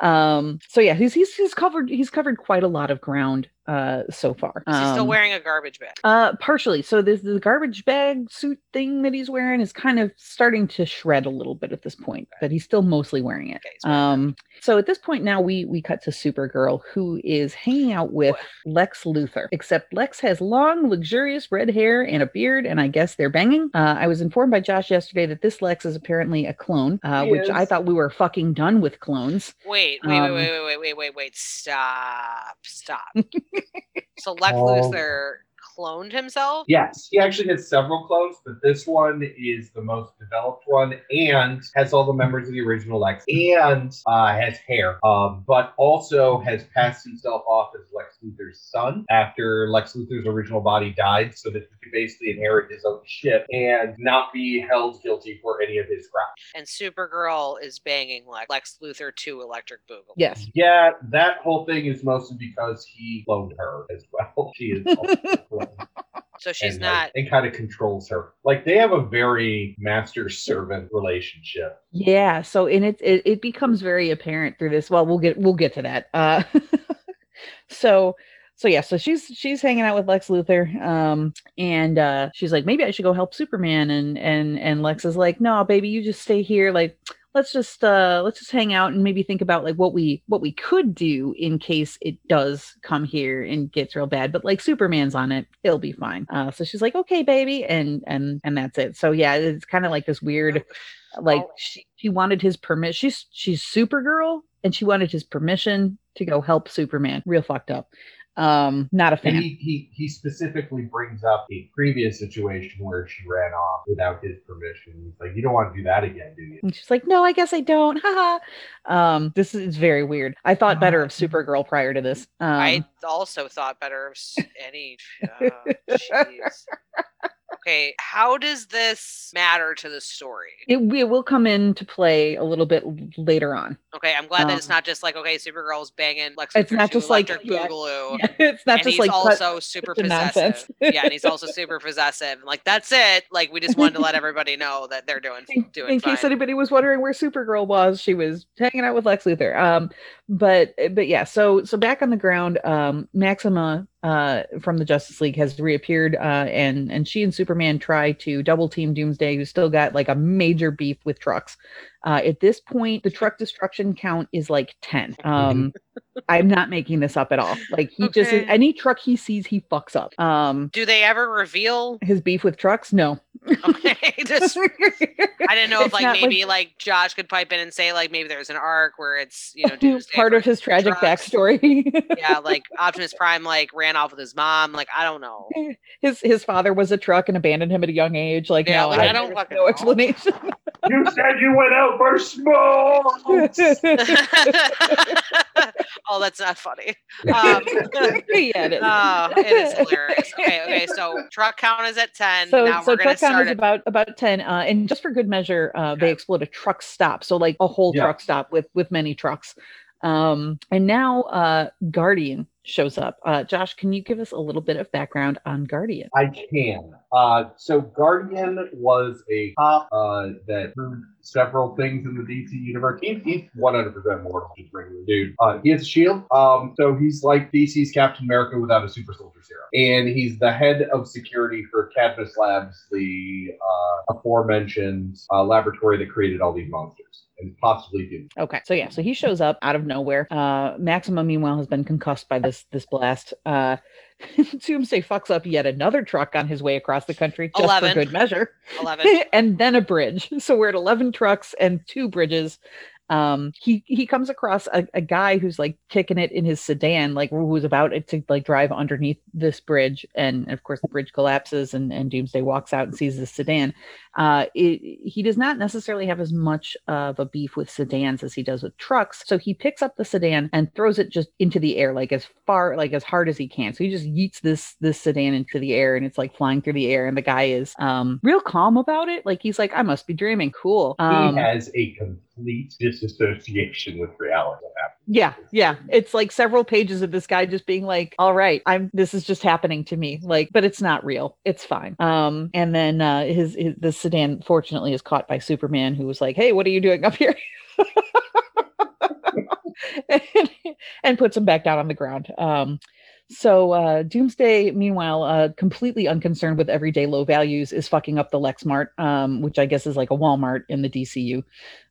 um so yeah he's he's, he's covered he's covered quite a lot of ground uh so far Is he still Um, wearing a garbage bag? uh, partially. So this the garbage bag suit thing that he's wearing is kind of starting to shred a little bit at this point, but he's still mostly wearing it. Okay, he's wearing Um, so at this point now we we cut to Supergirl, who is hanging out with Lex Luthor. Except Lex has long, luxurious red hair and a beard, and I guess they're banging. Uh, I was informed by Josh yesterday that this Lex is apparently a clone, uh, He which I thought we were fucking done with clones. Wait, wait, Um, wait, wait, wait, wait, wait, wait. Stop. Stop. so Lex Oh. Luthor cloned himself? Yes, he actually has several clones, but this one is the most developed one and has all the members of the original Lex and uh, has hair, um, but also has passed himself off as Lex Luthor's son after Lex Luthor's original body died, so that he could basically inherit his own ship and not be held guilty for any of his crimes. And Supergirl is banging Lex, Lex Luthor to Electric Boogaloo. Yes. Yeah, that whole thing is mostly because he cloned her as well. She is also a clone. So she's and, not. like, and kind of controls her. Like they have a very master servant relationship. Yeah, so and it, it it becomes very apparent through this. Well, we'll get we'll get to that. Uh so so yeah, so she's she's hanging out with Lex Luthor um and uh she's like maybe I should go help Superman and and and Lex is like, "No, baby, you just stay here like let's just uh let's just hang out and maybe think about like what we what we could do in case it does come here and gets real bad but like superman's on it it'll be fine. Uh so she's like okay baby and and and that's it. So yeah it's kind of like this weird like Oh. she, she wanted his permission she's she's supergirl and she wanted his permission to go help superman. Real fucked up um not a And fan he, he he specifically brings up a previous situation where she ran off without his permission. He's like, You don't want to do that again, do you? and she's like no i guess i don't haha um this is very weird i thought better of supergirl prior to this um I also thought better of any. Uh, jeez. Okay, how does this matter to the story? it, it will come into play a little bit later on Okay, I'm glad that it's Um, not just like okay, Supergirl's banging Lex It's not just like- Electric yeah. Boogaloo. it's not just like also super possessive. yeah, and he's also super possessive. Like that's it. Like we just wanted to let everybody know that they're doing in, doing in fine. case anybody was wondering where Supergirl was, she was hanging out with Lex Luthor. Um, but but yeah, so so back on the ground, um, Maxima uh from the Justice League has reappeared, uh, and and she and Superman try to double team Doomsday, who's still got like a major beef with trucks. Uh, at this point, the truck destruction count is like ten. Um, I'm not making this up at all. Like he just any truck he sees, he fucks up. Um, Do they ever reveal? his beef with trucks, no. Okay, just I didn't know if It's like maybe like, Josh could pipe in and say like maybe there's an arc where it's you know Doomsday part of his tragic trucks. backstory. yeah, like Optimus Prime like ran off with his mom. Like I don't know. his his father was a truck and abandoned him at a young age. Like, Yeah, no, like, I, I don't there's fucking no know. explanation. You said you went out for smokes. oh, that's not funny. Um, yeah, it is. oh, it is hilarious. Okay, okay. So truck count is at ten. so, now so we're truck count start is at about about ten, uh, and just for good measure, uh, they explode a truck stop, so like a whole Yeah. truck stop with with many trucks. Um, and now uh, Guardian shows up. Uh, Josh, can you give us a little bit of background on Guardian? I can. Uh, so Guardian was a cop uh, that proved several things in the DC universe. He, he's 100% mortal, just regular dude. Uh, he has a shield. Um, so he's like DC's Captain America without a super soldier serum. And he's the head of security for Cadmus Labs, the uh, aforementioned uh, laboratory that created all these monsters and possibly Doom. Okay, so yeah, so he shows up out of nowhere. Uh, Maxima, meanwhile, has been concussed by this this blast. Uh, Doomsday fucks up yet another truck on his way across the country just 11. for good measure, 11. and then a bridge. So we're at eleven trucks and two bridges. Um, he he comes across a, a guy who's like kicking it in his sedan, like who's was about to like drive underneath this bridge, and of course the bridge collapses, and and Doomsday walks out and sees the sedan. Uh, it, he does not necessarily have as much of a beef with sedans as he does with trucks, so he picks up the sedan and throws it just into the air, like as far, like as hard as he can. So he just yeets this this sedan into the air, and it's like flying through the air, and the guy is um real calm about it, like he's like, I must be dreaming, cool. Um, he has a complete disassociation with reality. Happened. Yeah, yeah. It's like several pages of this guy just being like, "All right, I'm this is just happening to me." Like, but it's not real. It's fine. Um and then uh his, his the sedan fortunately is caught by Superman who was like, "Hey, what are you doing up here?" and, and puts him back down on the ground. Um so uh, Doomsday, meanwhile, uh, completely unconcerned with everyday low values, is fucking up the Lexmart, um, which I guess is like a Walmart in the DCU.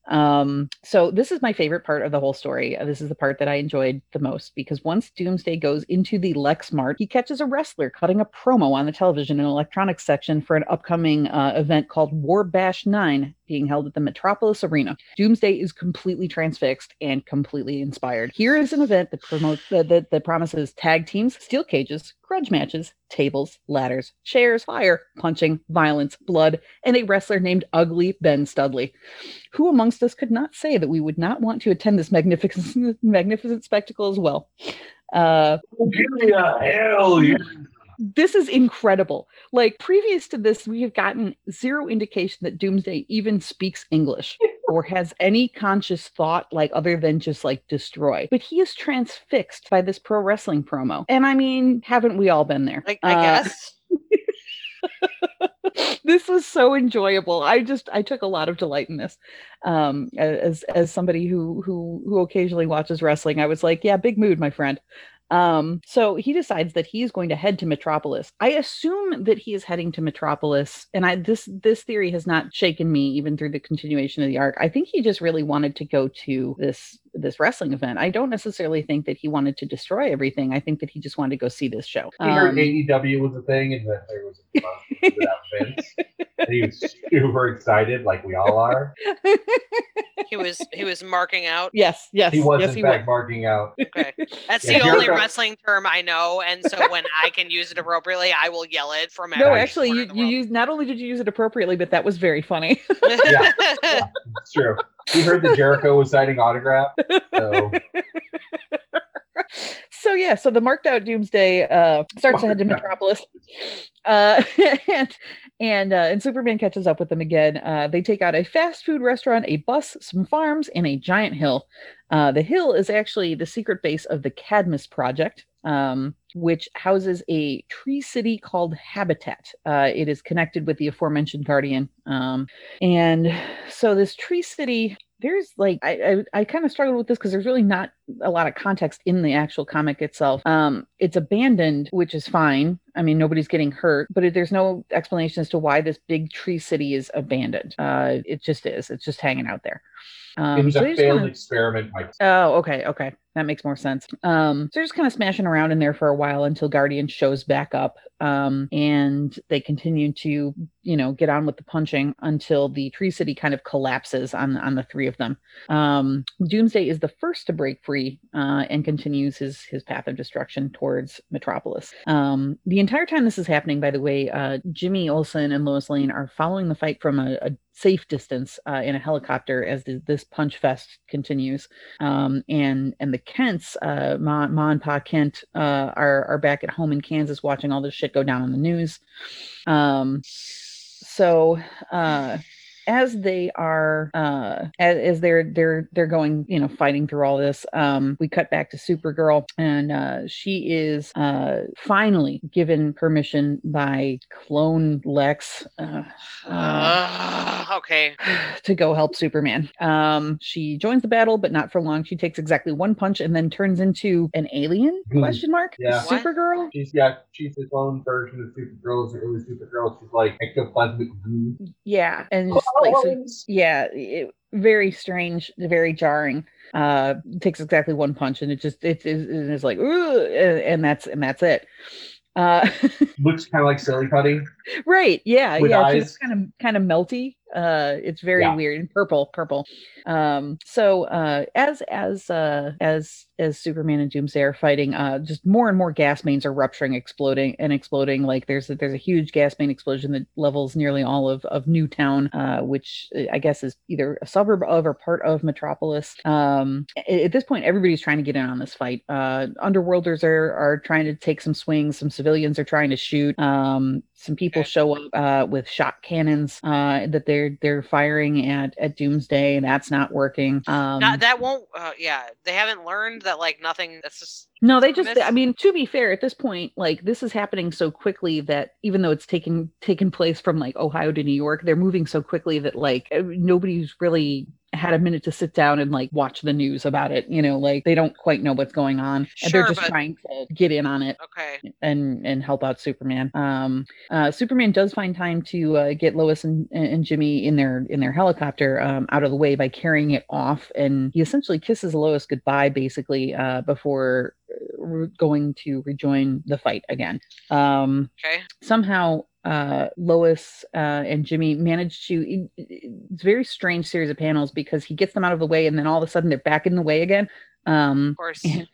Um, so this is my favorite part of the whole story. Uh, This is the part that I enjoyed the most because once Doomsday goes into the Lexmart, he catches a wrestler cutting a promo on the television and electronics section for an upcoming uh, event called War Bash 9 being held at the Metropolis Arena. Doomsday is completely transfixed and completely inspired. Here is an event that promotes that, that, that promises tag teams, steel cages, grudge matches, tables, ladders, chairs, fire, punching, violence, blood, and a wrestler named Ugly Ben Studley. Who amongst us could not say that we would not want to attend this magnificent, magnificent spectacle as well? Uh, Yeah, hell yeah. this is incredible. Like previous to this, we have gotten zero indication that Doomsday even speaks English or has any conscious thought, like other than just like destroy. But he is transfixed by this pro wrestling promo. And I mean, haven't we all been there? I, I Uh, guess. this was so enjoyable. I just I took a lot of delight in this. Um as as somebody who who who occasionally watches wrestling, I was like, yeah, big mood, my friend. Um so he decides that he is going to head to Metropolis. I assume that he is heading to Metropolis and I this this theory has not shaken me even through the continuation of the arc. I think he just really wanted to go to this this wrestling event. I don't necessarily think that he wanted to destroy everything. I think that he just wanted to go see this show. He heard Um, AEW was a thing and that there was a month without Vince. And he was super excited, like we all are. He was he was marking out. yes, yes, He was yes, in he fact marking out. Okay. That's Yeah, the only Jericho- wrestling term I know, and so when I can use it appropriately, I will yell it from No, actually, you, of you world. used not only did you use it appropriately, but that was very funny. Yeah. It's true. He heard that Jericho was signing autograph. So so yeah, so the marked out Doomsday uh, starts to head to Metropolis, uh, and and uh, and Superman catches up with them again. Uh, they take out a fast food restaurant, a bus, some farms, and a giant hill. Uh, the hill is actually the secret base of the Cadmus Project, um, which houses a tree city called Habitat. Uh, it is connected with the aforementioned Guardian, um, and so this tree city there's like i i, I kind of struggled with this because there's really not a lot of context in the actual comic itself um it's abandoned which is fine i mean nobody's getting hurt but there's no explanation as to why this big tree city is abandoned uh it just is it's just hanging out there um it was so a failed experiment. By Oh, okay, okay. That makes more sense. Um, so they're just kind of smashing around in there for a while until Guardian shows back up. Um, and they continue to, you know, get on with the punching until the Tree City kind of collapses on on the three of them. Um, Doomsday is the first to break free uh, and continues his his path of destruction towards Metropolis. Um, the entire time this is happening, by the way, uh, Jimmy Olsen and Lois Lane are following the fight from a, a safe distance uh, in a helicopter as the, this punch fest continues. Um, and and the Kents, uh, Ma, Ma and Pa Kent, uh, are are back at home in Kansas watching all this shit go down on the news. Um, so uh, as they are uh as, as they're they're they're going you know fighting through all this um we cut back to supergirl and uh she is uh finally given permission by clone lex uh, uh, Ugh, okay. to go help superman um she joins the battle but not for long she takes exactly one punch and then turns into an alien Hmm. question mark Yeah. What? supergirl She's yeah, she's his own version of Supergirl. It's early Supergirl. She's like ectoplasmic goo. yeah and just like so Oh, yeah it, very strange very jarring uh takes exactly one punch and it just it is it is like "Ooh," and, and that's and that's it uh Looks kind of like silly putty. right yeah With yeah eyes. just kind of kind of melty uh it's very Yeah. weird and purple purple. Um so uh as as uh as as superman and doomsday are fighting uh just more and more gas mains are rupturing exploding and exploding like there's a, there's a huge gas main explosion that levels nearly all of of newtown uh which uh, i guess is either a suburb of or part of metropolis. Um at this point everybody's trying to get in on this fight. Uh underworlders are are trying to take some swings. Some civilians are trying to shoot. Um some people Okay. show up uh, with shot cannons uh, that they're they're firing at at Doomsday, and that's not working. Um, Not, that won't. Uh, yeah, they haven't learned that like nothing. That's just no, they just. I mean, to be fair, at this point, like this is happening so quickly that even though it's taking taken place from like Ohio to New York, they're moving so quickly that like uh, nobody's really had a minute to sit down and like watch the news about it. You know, like they don't quite know what's going on, and they're just but- trying to get in on it okay. and and help out Superman. Um, uh, Superman does find time to uh, get Lois and, and Jimmy in their in their helicopter um, out of the way by carrying it off, and he essentially kisses Lois goodbye basically uh, before uh, going to rejoin the fight again. Um, Okay. somehow uh lois uh and jimmy manage to it- it- it's a very strange series of panels because he gets them out of the way and then all of a sudden they're back in the way again um Of course. and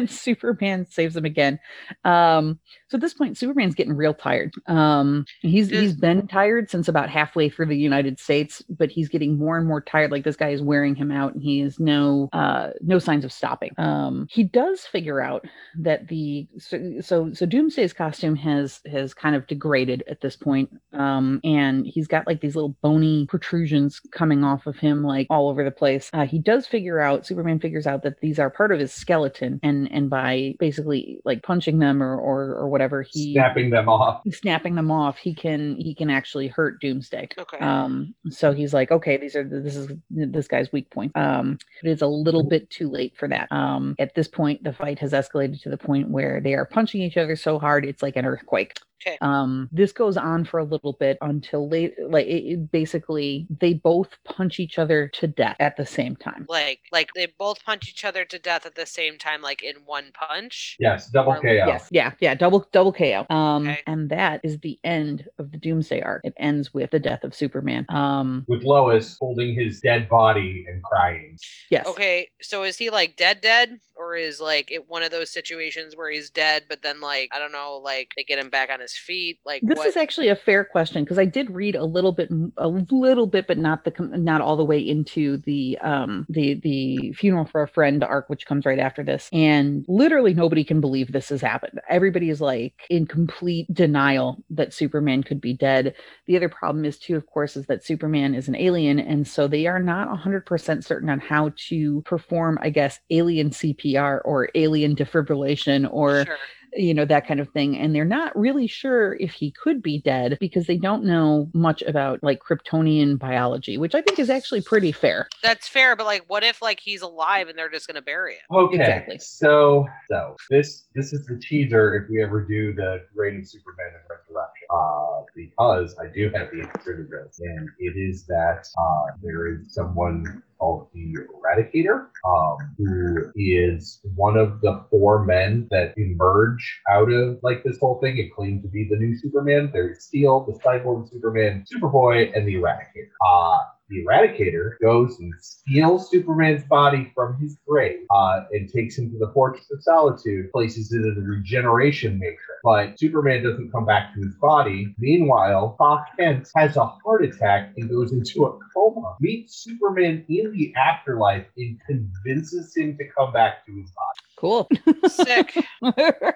Superman saves him again. Um, so at this point, Superman's getting real tired. Um, he's he's been tired since about halfway through the United States, but he's getting more and more tired. Like this guy is wearing him out, and he has no uh, no signs of stopping. Um, he does figure out that the so so, so Doomsday's costume has has kind of degraded at this point, um, and he's got like these little bony protrusions coming off of him like all over the place. Uh, he does figure out Superman figures out that these are part of his skeleton, and and by basically like punching them or or, or whatever he snapping them off. snapping them off, he can he can actually hurt Doomsday. Okay. Um, so he's like, okay, these are this is this guy's weak point. Um, but it's a little bit too late for that. Um, at this point, the fight has escalated to the point where they are punching each other so hard it's like an earthquake. Okay. Um, this goes on for a little bit until late. Like it, it basically, they both punch each other to death at the same time. like like they both punch each other to death at the same time, like in one punch. Yes, double Or- KO. Yes, yeah, yeah, double double KO. Um, Okay. and that is the end of the Doomsday arc. It ends with the death of Superman. Um, With Lois holding his dead body and crying. yes. Okay, so is he like dead dead? Or is like it one of those situations where he's dead, but then like I don't know, like they get him back on his feet? Like This what? is actually a fair question because I did read a little bit, a little bit, but not the com- not all the way into the um the the funeral for a friend arc, which comes right after this. And literally nobody can believe this has happened. Everybody is like in complete denial that Superman could be dead. The other problem is too, of course, is that Superman is an alien, and so they are not hundred percent certain on how to perform, I guess, alien CPR or alien defibrillation or Sure. You know that kind of thing and they're not really sure if he could be dead because they don't know much about like kryptonian biology which i think is actually pretty fair That's fair, but like what if like he's alive and they're just gonna bury him? Okay, Exactly. so so this this is the teaser if we ever do the Reign of Superman and Resurrection, uh, because I do have the answer to this, and it is that uh, there is someone called the Eradicator, um, who is one of the four men that emerge out of like this whole thing and claim to be the new Superman. There's Steel, the Cyborg Superman, Superboy, and the Eradicator. Uh, the Eradicator goes and steals Superman's body from his grave uh, and takes him to the Fortress of Solitude, places it in the regeneration matrix. But Superman doesn't come back to his body. Meanwhile, Clark Kent has a heart attack and goes into a coma. Meets Superman in the afterlife and convinces him to come back to his body. cool Sick.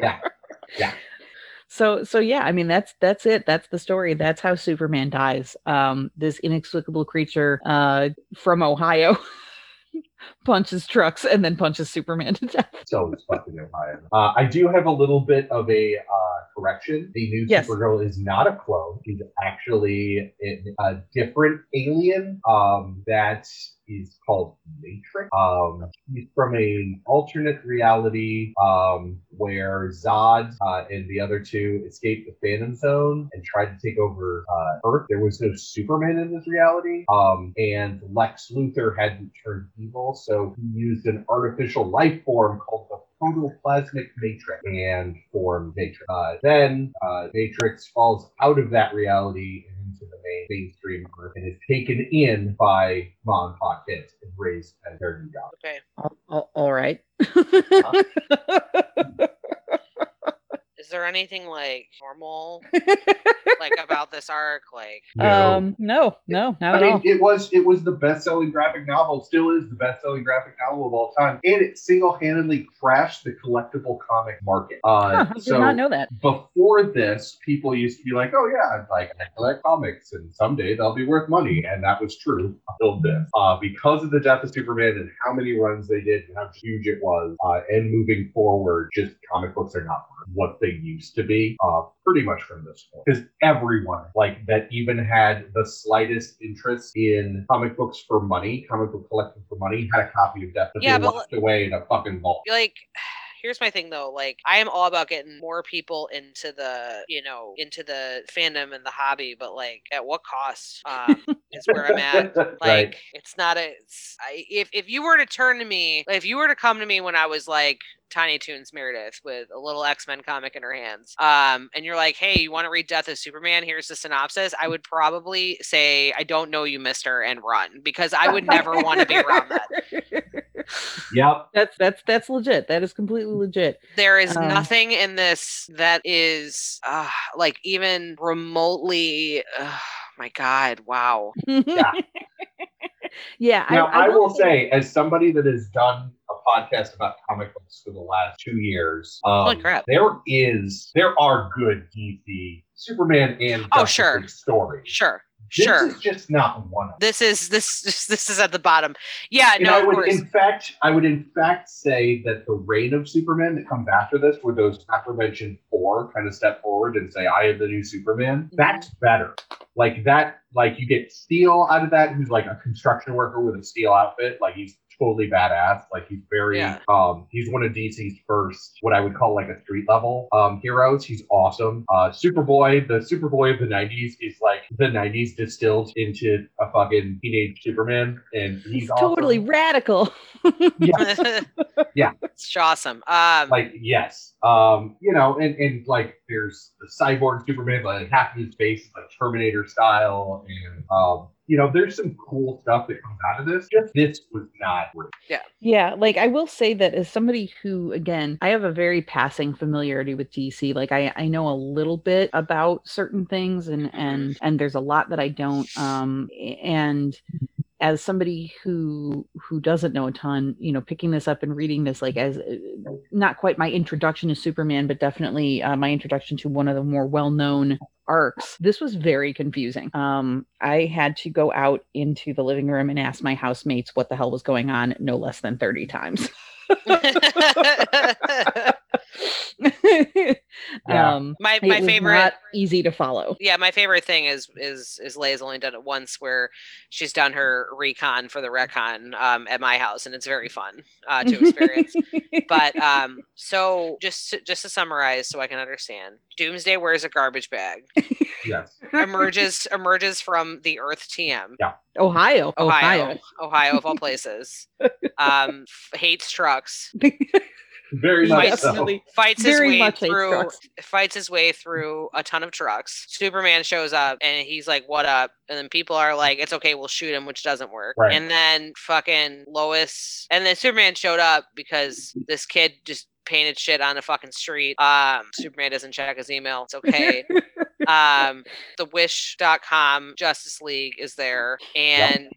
Yeah. Yeah. So so yeah i mean that's that's it. That's the story. That's how superman dies. Um this inexplicable creature uh from ohio punches trucks and then punches superman to death. So it's fucking Ohio. Uh, I do have a little bit of a uh, correction. The new Yes. Supergirl is not a clone. She's actually a, different alien um, that is called Matrix. Um, she's from a alternate reality um, where Zod uh, and the other two escaped the Phantom Zone and tried to take over uh, Earth. There was no Superman in this reality, um, and Lex Luthor hadn't turned evil, so he used an artificial life form called the protoplasmic matrix and form Matrix. Uh, then uh, Matrix falls out of that reality and into the main mainstream Earth and is taken in by mom and pop kids and raised as their new god. Okay. all, all- all right Is there anything like normal like about this arc? Like um no no not I at mean, all it was it was the best-selling graphic novel, still is the best-selling graphic novel of all time, and it single-handedly crashed the collectible comic market. Uh, Huh, i did so not know that before this, people used to be like, "Oh yeah, like I collect comics, and someday they'll be worth money," and that was true until this. Uh, because of the death of Superman and how many runs they did and how huge it was, uh, and moving forward, just comic books are not worth what they used to be. Uh, pretty much from this point, because everyone like that even had the slightest interest in comic books for money, comic book collecting for money, had a copy of Death that Yeah, they but locked away in a fucking vault. like here's my thing though like i am all about getting more people into the you know into the fandom and the hobby but like at what cost um is where i'm at. Like right. it's not a it's, I, if, if you were to turn to me if you were to come to me when i was like tiny toons meredith with a little x-men comic in her hands um and you're like hey you want to read death of superman? Here's the synopsis i would probably say i don't know you mister and run because i would never want to be around that Yep. that's that's that's legit that is completely legit there is Um, nothing in this that is uh, like even remotely uh, my god wow yeah yeah Now, I, I, will say, as somebody that has done a podcast about comic books for the last two years, um, Holy crap. there is, there are good DC Superman and Oh, Justice sure. League stories. sure This sure is just not one of them. this is this this is at the bottom yeah And no I would, course in fact, I would in fact say that the reign of Superman that comes after this, where those aforementioned four kind of step forward and say, "I am the new Superman," Mhm. that's better. Like that, like you get Steel out of that, who's like a construction worker with a steel outfit, like he's totally badass. Like he's very, Yeah. um, he's one of DC's first, what I would call like a street level um heroes. He's awesome. Uh, Superboy, the Superboy of the '90s is like the '90s distilled into a fucking teenage Superman, and he's It's awesome. totally radical Yeah. Yeah. it's awesome um like yes um you know and and like there's the cyborg superman like half of his face is like terminator style and um you know there's some cool stuff that comes out of this just this was not Yeah, Yeah, like I will say that as somebody who, again, I have a very passing familiarity with DC. Like I, I know a little bit about certain things, and and and there's a lot that I don't. Um, and as somebody who who doesn't know a ton, you know, picking this up and reading this, like as uh, not quite my introduction to Superman, but definitely uh, my introduction to one of the more well known arcs. This was very confusing. Um, I had to go out into the living room and ask my housemates what the hell was going on no less than 30 times. Yeah. um, my my favorite not easy to follow. yeah my favorite thing is is is Leia's only done it once where she's done her recon for the recon um at my house and it's very fun uh to experience. But um so just to, just to summarize so i can understand doomsday wears a garbage bag. Yes. Emerges emerges from the earth tm Yeah. Ohio, ohio ohio of all places. Um f- hates trucks very much Fights- so. Fights his Very way much through fights his way through a ton of trucks. Superman shows up and he's like what up? And then people are like it's okay we'll shoot him which doesn't work. Right. and then fucking lois and then superman showed up because this kid just painted shit on the fucking street. Um superman doesn't check his email. It's okay. Um the wish.com justice league is there. And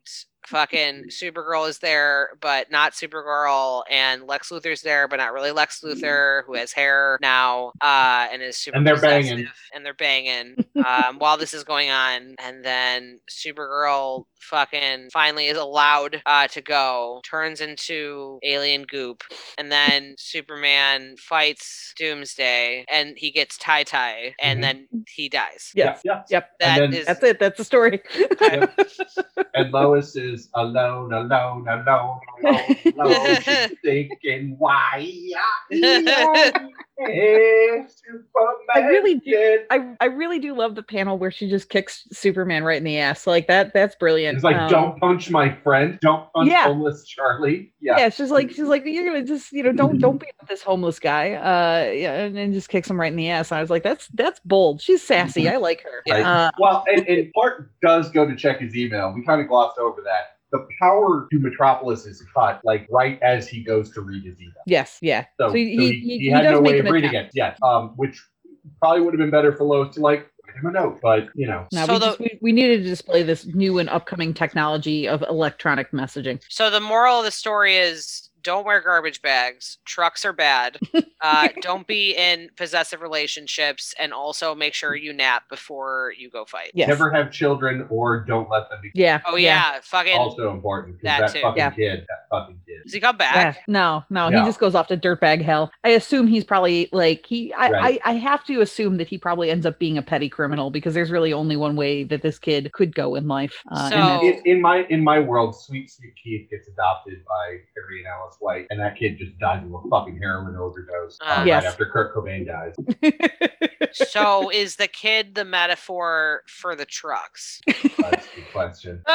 fucking Supergirl is there, but not Supergirl, and Lex Luthor's there, but not really Lex Luthor, who has hair now, uh, and is super And they're banging. and they're banging um, while this is going on, and then Supergirl fucking finally is allowed uh, to go, turns into alien goop, and then Superman fights Doomsday, and he gets tie tie, and Mhm. then he dies. Yes. Yeah. Yep. That And is That's it. That's the story. Yep. and Lois is alone, alone, alone, alone, alone. She's thinking, why? I really do- did. I, I really do love the panel where she just kicks Superman right in the ass. Like that that's brilliant. It's like, Um, don't punch my friend. Don't punch Yeah. homeless Charlie. Yeah. yeah, she's like she's like you're gonna just you know don't don't be up this homeless guy. Uh yeah, and then just kicks him right in the ass. And I was like, that's that's bold. She's sassy. I like her. Yeah. Uh, Well, and, and Clark does go to check his email. We kind of glossed over that. The power to Metropolis is cut, like right as he goes to read his email. yes, yeah. So, So he- so he- he, he- he he had does no make way an of reading it. Yes, um, which probably would have been better for Lois to like write him a note, but you know, No, So we, the- just, we, we needed to display this new and upcoming technology of electronic messaging. So the moral of the story is don't wear garbage bags. Trucks are bad. Uh, don't be in possessive relationships, and also make sure you nap before you go fight. Yes. never have children or don't let them be. Yeah. Oh yeah, fucking. Also important That that, too. fucking Yeah. kid, that fucking kid. Does he come Yeah. back? No, no, No. he just goes off to dirtbag hell. I assume he's probably like he. I, Right. I I have to assume that he probably ends up being a petty criminal because there's really only one way that this kid could go in life. Uh, So- In, in my in my world, Sweet Sweet Keith gets adopted by Perry and Alice White, and that kid just dies of a fucking heroin overdose uh, Uh, right Yes. after Kurt Cobain dies. so is the kid the metaphor for the trucks? That's a good question.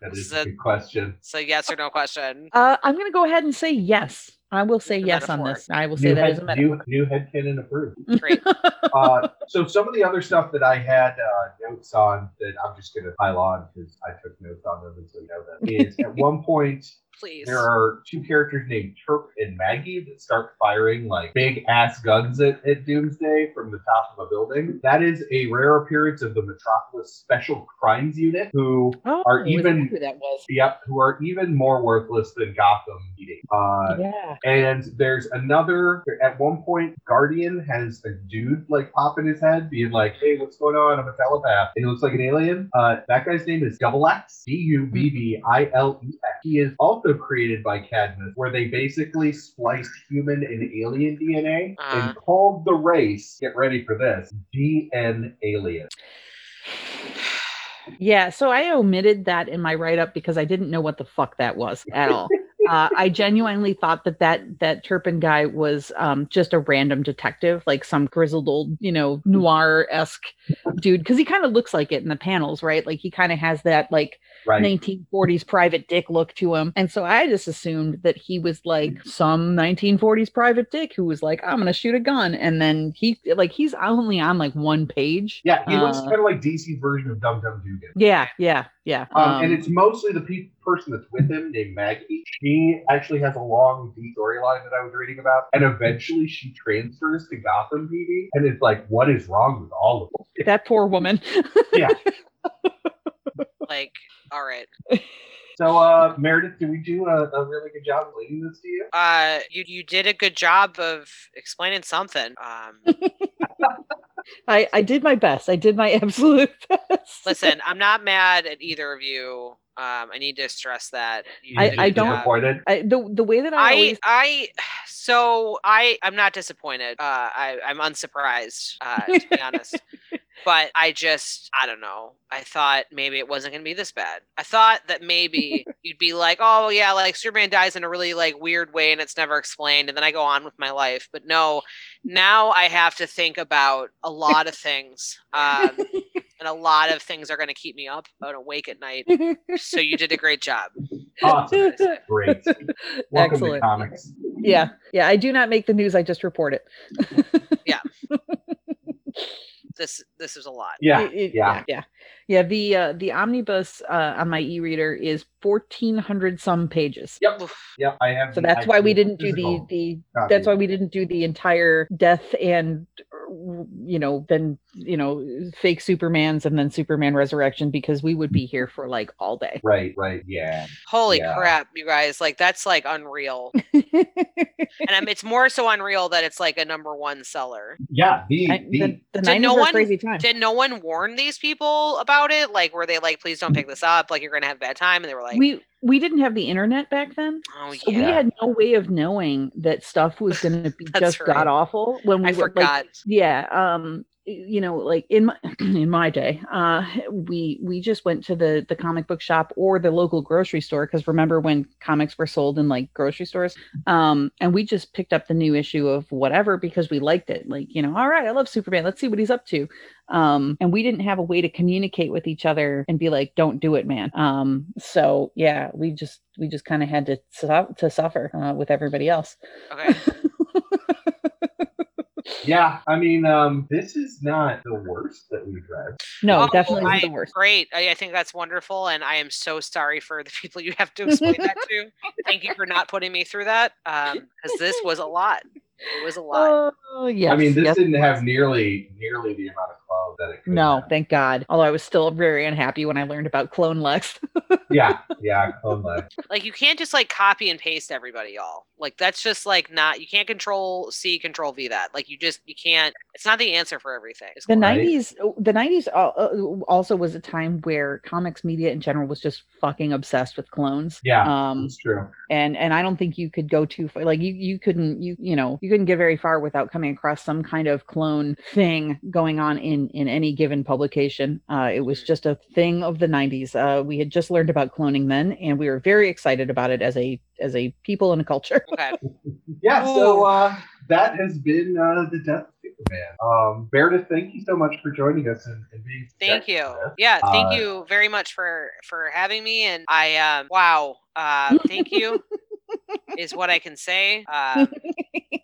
That is a So- good question. So yes or no question. uh, I'm gonna go ahead and say yes. I will say a yes on this. I will say New that head, is a metaphor. new, new headcanon approved. Great. uh, so some of the other stuff that I had uh, notes on that I'm just going to pile on because I took notes on them, and so you know that is at one point Please. there are two characters named Turp and Maggie that start firing like big ass guns at, at Doomsday from the top of a building. That is a rare appearance of the Metropolis Special Crimes Unit, who Oh, Are even- who that was? yep, who are even more worthless than Gotham PD. Uh, yeah. And there's another at one point, Guardian has a dude like pop in his head, being like, Hey, what's going on? I'm a telepath. And he looks like an alien. Uh that guy's name is Dubbilex. D-U-B-B-I-L-E-X. He is also created by Cadmus, where they basically spliced human and alien DNA Uh-huh. and called the race, get ready for this, DNAlien. Yeah, so I omitted that in my write up because I didn't know what the fuck that was at all. uh, I genuinely thought that that that Turpin guy was um, just a random detective, like some grizzled old, you know, noir esque dude, because he kind of looks like it in the panels, right? Like he kind of has that like Right. 1940s private dick look to him, and so I just assumed that he was like some 1940s private dick who was like, I'm gonna shoot a gun, and then he like he's only on like one page. Yeah, he looks Uh, kind of like DC's version of Dum Dum Dugan. Yeah, yeah, yeah. Um, and Um, it's mostly the pe- person that's with him named Maggie. She actually has a long deep storyline that I was reading about, and eventually she transfers to Gotham PD, and it's like, what is wrong with all of them? that poor woman. Yeah. like, all right. So, uh, Meredith, did we do a, a really good job explaining this to you? Uh, you you did a good job of explaining something. Um, I, I did my best. I did my absolute best. listen, I'm not mad at either of you. Um, I need to stress that. You I- did a I good don't- job. Disappointed? I, the the way that I, I always I so I I'm not disappointed. Uh, I I'm unsurprised uh, to be honest. But I just I don't know. I thought maybe it wasn't gonna be this bad. I thought that maybe you'd be like, oh yeah, like Superman dies in a really like weird way and it's never explained, and then I go on with my life. But no, now I have to think about a lot of things. Um, and a lot of things are gonna keep me up and awake at night. So you did a great job. Awesome. Great. Welcome to Excellent. comics. yeah, yeah. I do not make the news. I just report it. Yeah. this this is a lot. Yeah. It- it- yeah. yeah, yeah. The uh, the omnibus uh, on my e-reader is fourteen hundred some pages. Yep. Yep. I have. So that's why we didn't do the the copy. that's why we didn't do the entire death and you know, then you know, fake Supermans and then Superman Resurrection because we would be here for like all day. Right, right, yeah. Holy Yeah. crap, you guys! Like that's like unreal, and um, it's more so unreal that it's like a number one seller. Yeah, the, the, the, the Did 90s no one- crazy time. Did no one warn these people about it? Like, were they like, "Please don't pick this up. Like, you're gonna have a bad time," and they were like, we we didn't have the internet back then. "Oh So yeah." we had no way of knowing that stuff was going to be just right. god awful when we I were like, forgot. yeah um you know like in my in my day uh we we just went to the the comic book shop or the local grocery store because remember when comics were sold in like grocery stores? Um and we just picked up the new issue of whatever because we liked it. Like you know all right i love superman. Let's see what he's up to. Um and we didn't have a way to communicate with each other and be like don't do it man. Um so yeah we just we just kind of had to su- to suffer uh, with everybody else. Okay. yeah. I mean, um, this is not the worst that we've read. no Oh, definitely I- isn't the worst Great. I, I think that's wonderful, and I am so sorry for the people you have to explain that to. Thank you for not putting me through that, because this was a lot. It was a lot. Oh yes. I mean, this yes, didn't have nearly nearly the amount of clothes that it could No, have. thank God. Although I was still very unhappy when I learned about Clone Lex. Yeah, yeah, clone Lex. like you can't just like copy and paste everybody, y'all. Like that's just like not. You can't control C, control V that. Like you just you can't. It's not the answer for everything. It's the. Right. '90s, oh, the '90s uh, also was a time where comics media in general was just fucking obsessed with clones. Yeah, Um, it's true. and and I don't think you could go too far. Like you you couldn't you you know you couldn't get very far without coming across some kind of clone thing going on in in any given publication. Uh, it was just a thing of the '90s. Uh, we had just learned about cloning then, and we were very excited about it as a as a people and a culture. Okay. Yeah, so uh, that has been uh, the death of Superman. Um, Meredith, thank you so much for joining us and, and being. Thank you. to. Yeah, thank Uh, you very much for for having me. And I um wow. Uh, thank you is what I can say. Uh, it's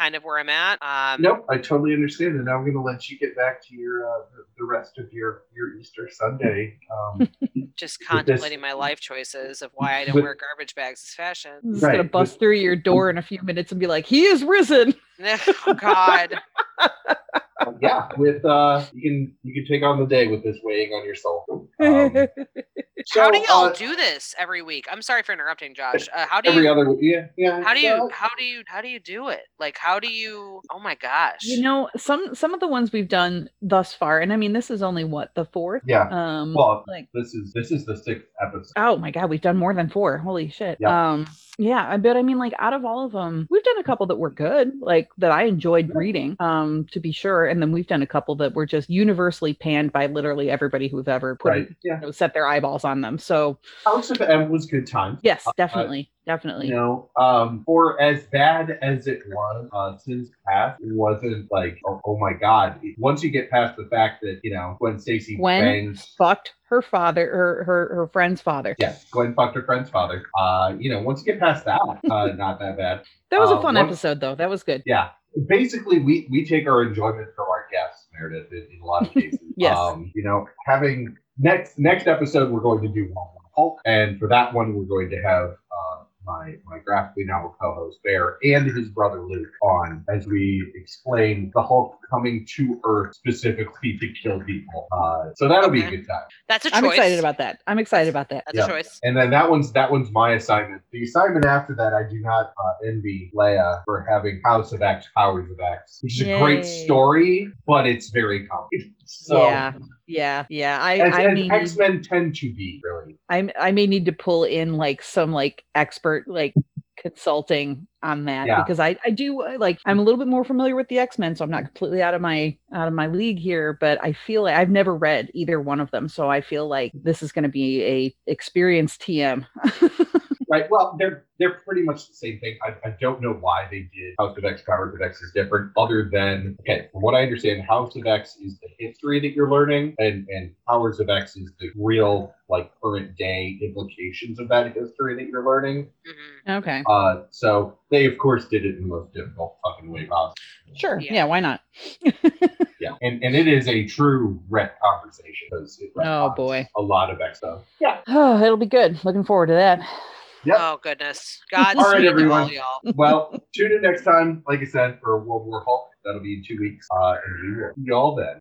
kind of where I'm at. Um, Nope, I totally understand, and I'm going to let you get back to your uh, the, the rest of your your Easter Sunday. Um, just with this- contemplating my life choices of why I don't with- wear garbage bags as fashion. He's Right, gonna but- bust through your door in a few minutes and be like, "He is risen." oh God. yeah, with uh, you can you can take on the day with this weighing on your soul. Um, how do y'all uh, do this every week? I'm sorry for interrupting, Josh. Uh, how do Every you? other week, yeah, yeah. How do you? well, How do you? How do you do it? Like, how do you? Oh my gosh. you know, some some of the ones we've done thus far, and I mean, this is only what the fourth. yeah. Um, Well, like this is this is the sixth episode. oh my god, we've done more than four. Holy shit. Yeah. Um, yeah, I bet. I mean, like out of all of them, we've done a couple that were good, like that I enjoyed reading. Um, to be sure, and then we've done a couple that were just universally panned by literally everybody who've ever put Right. Yeah. you know, set their eyeballs on them. So House of M was good time. yes, Uh, definitely, definitely. You know, um, for as bad as it was, uh, Sins Past, it wasn't like, oh, oh my god. Once you get past the fact that you know when Stacy Gwen bangs, fucked her father, her her her friend's father. yeah, Gwen fucked her friend's father. Uh, you know, once you get past that, uh, not that bad. That was a Uh, fun one- episode, though. That was good. Yeah. Basically, we, we take our enjoyment from our guests, Meredith, in, in a lot of cases. Yes. Um, you know, having next next episode, we're going to do one Hulk, and for that one, we're going to have uh, my my graphically novel co-host Bear and his brother Luke on as we explain the Hulk coming to Earth specifically to kill people. Uh, so that'll be a good time. That's a choice. I'm excited about that. I'm excited about that. That's Yeah. a choice. And then that one's that one's my assignment. The assignment after that, I do not uh, envy Leia for having House of X, Powers of X, which is a great story, but it's very complicated. So yeah, yeah, yeah. I as, I as may need, X Men tend to be really. I I may need to pull in like some like expert like consulting on that Yeah. because I I do uh, like I'm a little bit more familiar with the X Men, so I'm not completely out of my out of my league here. But I feel like I've never read either one of them, so I feel like this is going to be a experienced TM. Right. Well, they're they're pretty much the same thing. I, I don't know why they did House of X, Powers of X is different, other than okay, from what I understand, House of X is the history that you're learning, and and Powers of X is the real like current day implications of that history that you're learning. hmm okay, Uh, so they of course did it in the most difficult fucking way possible. sure, Yeah. yeah, why not? Yeah, and and it is a true ret conversation because it Oh, boy. a lot of X stuff. Yeah. Oh, it'll be good. Looking forward to that. Yep. Oh goodness. God All right, everyone. all y'all. Well, tune in next time, like I said, for World War Hulk. That'll be in two weeks. Uh, and we will see y'all then.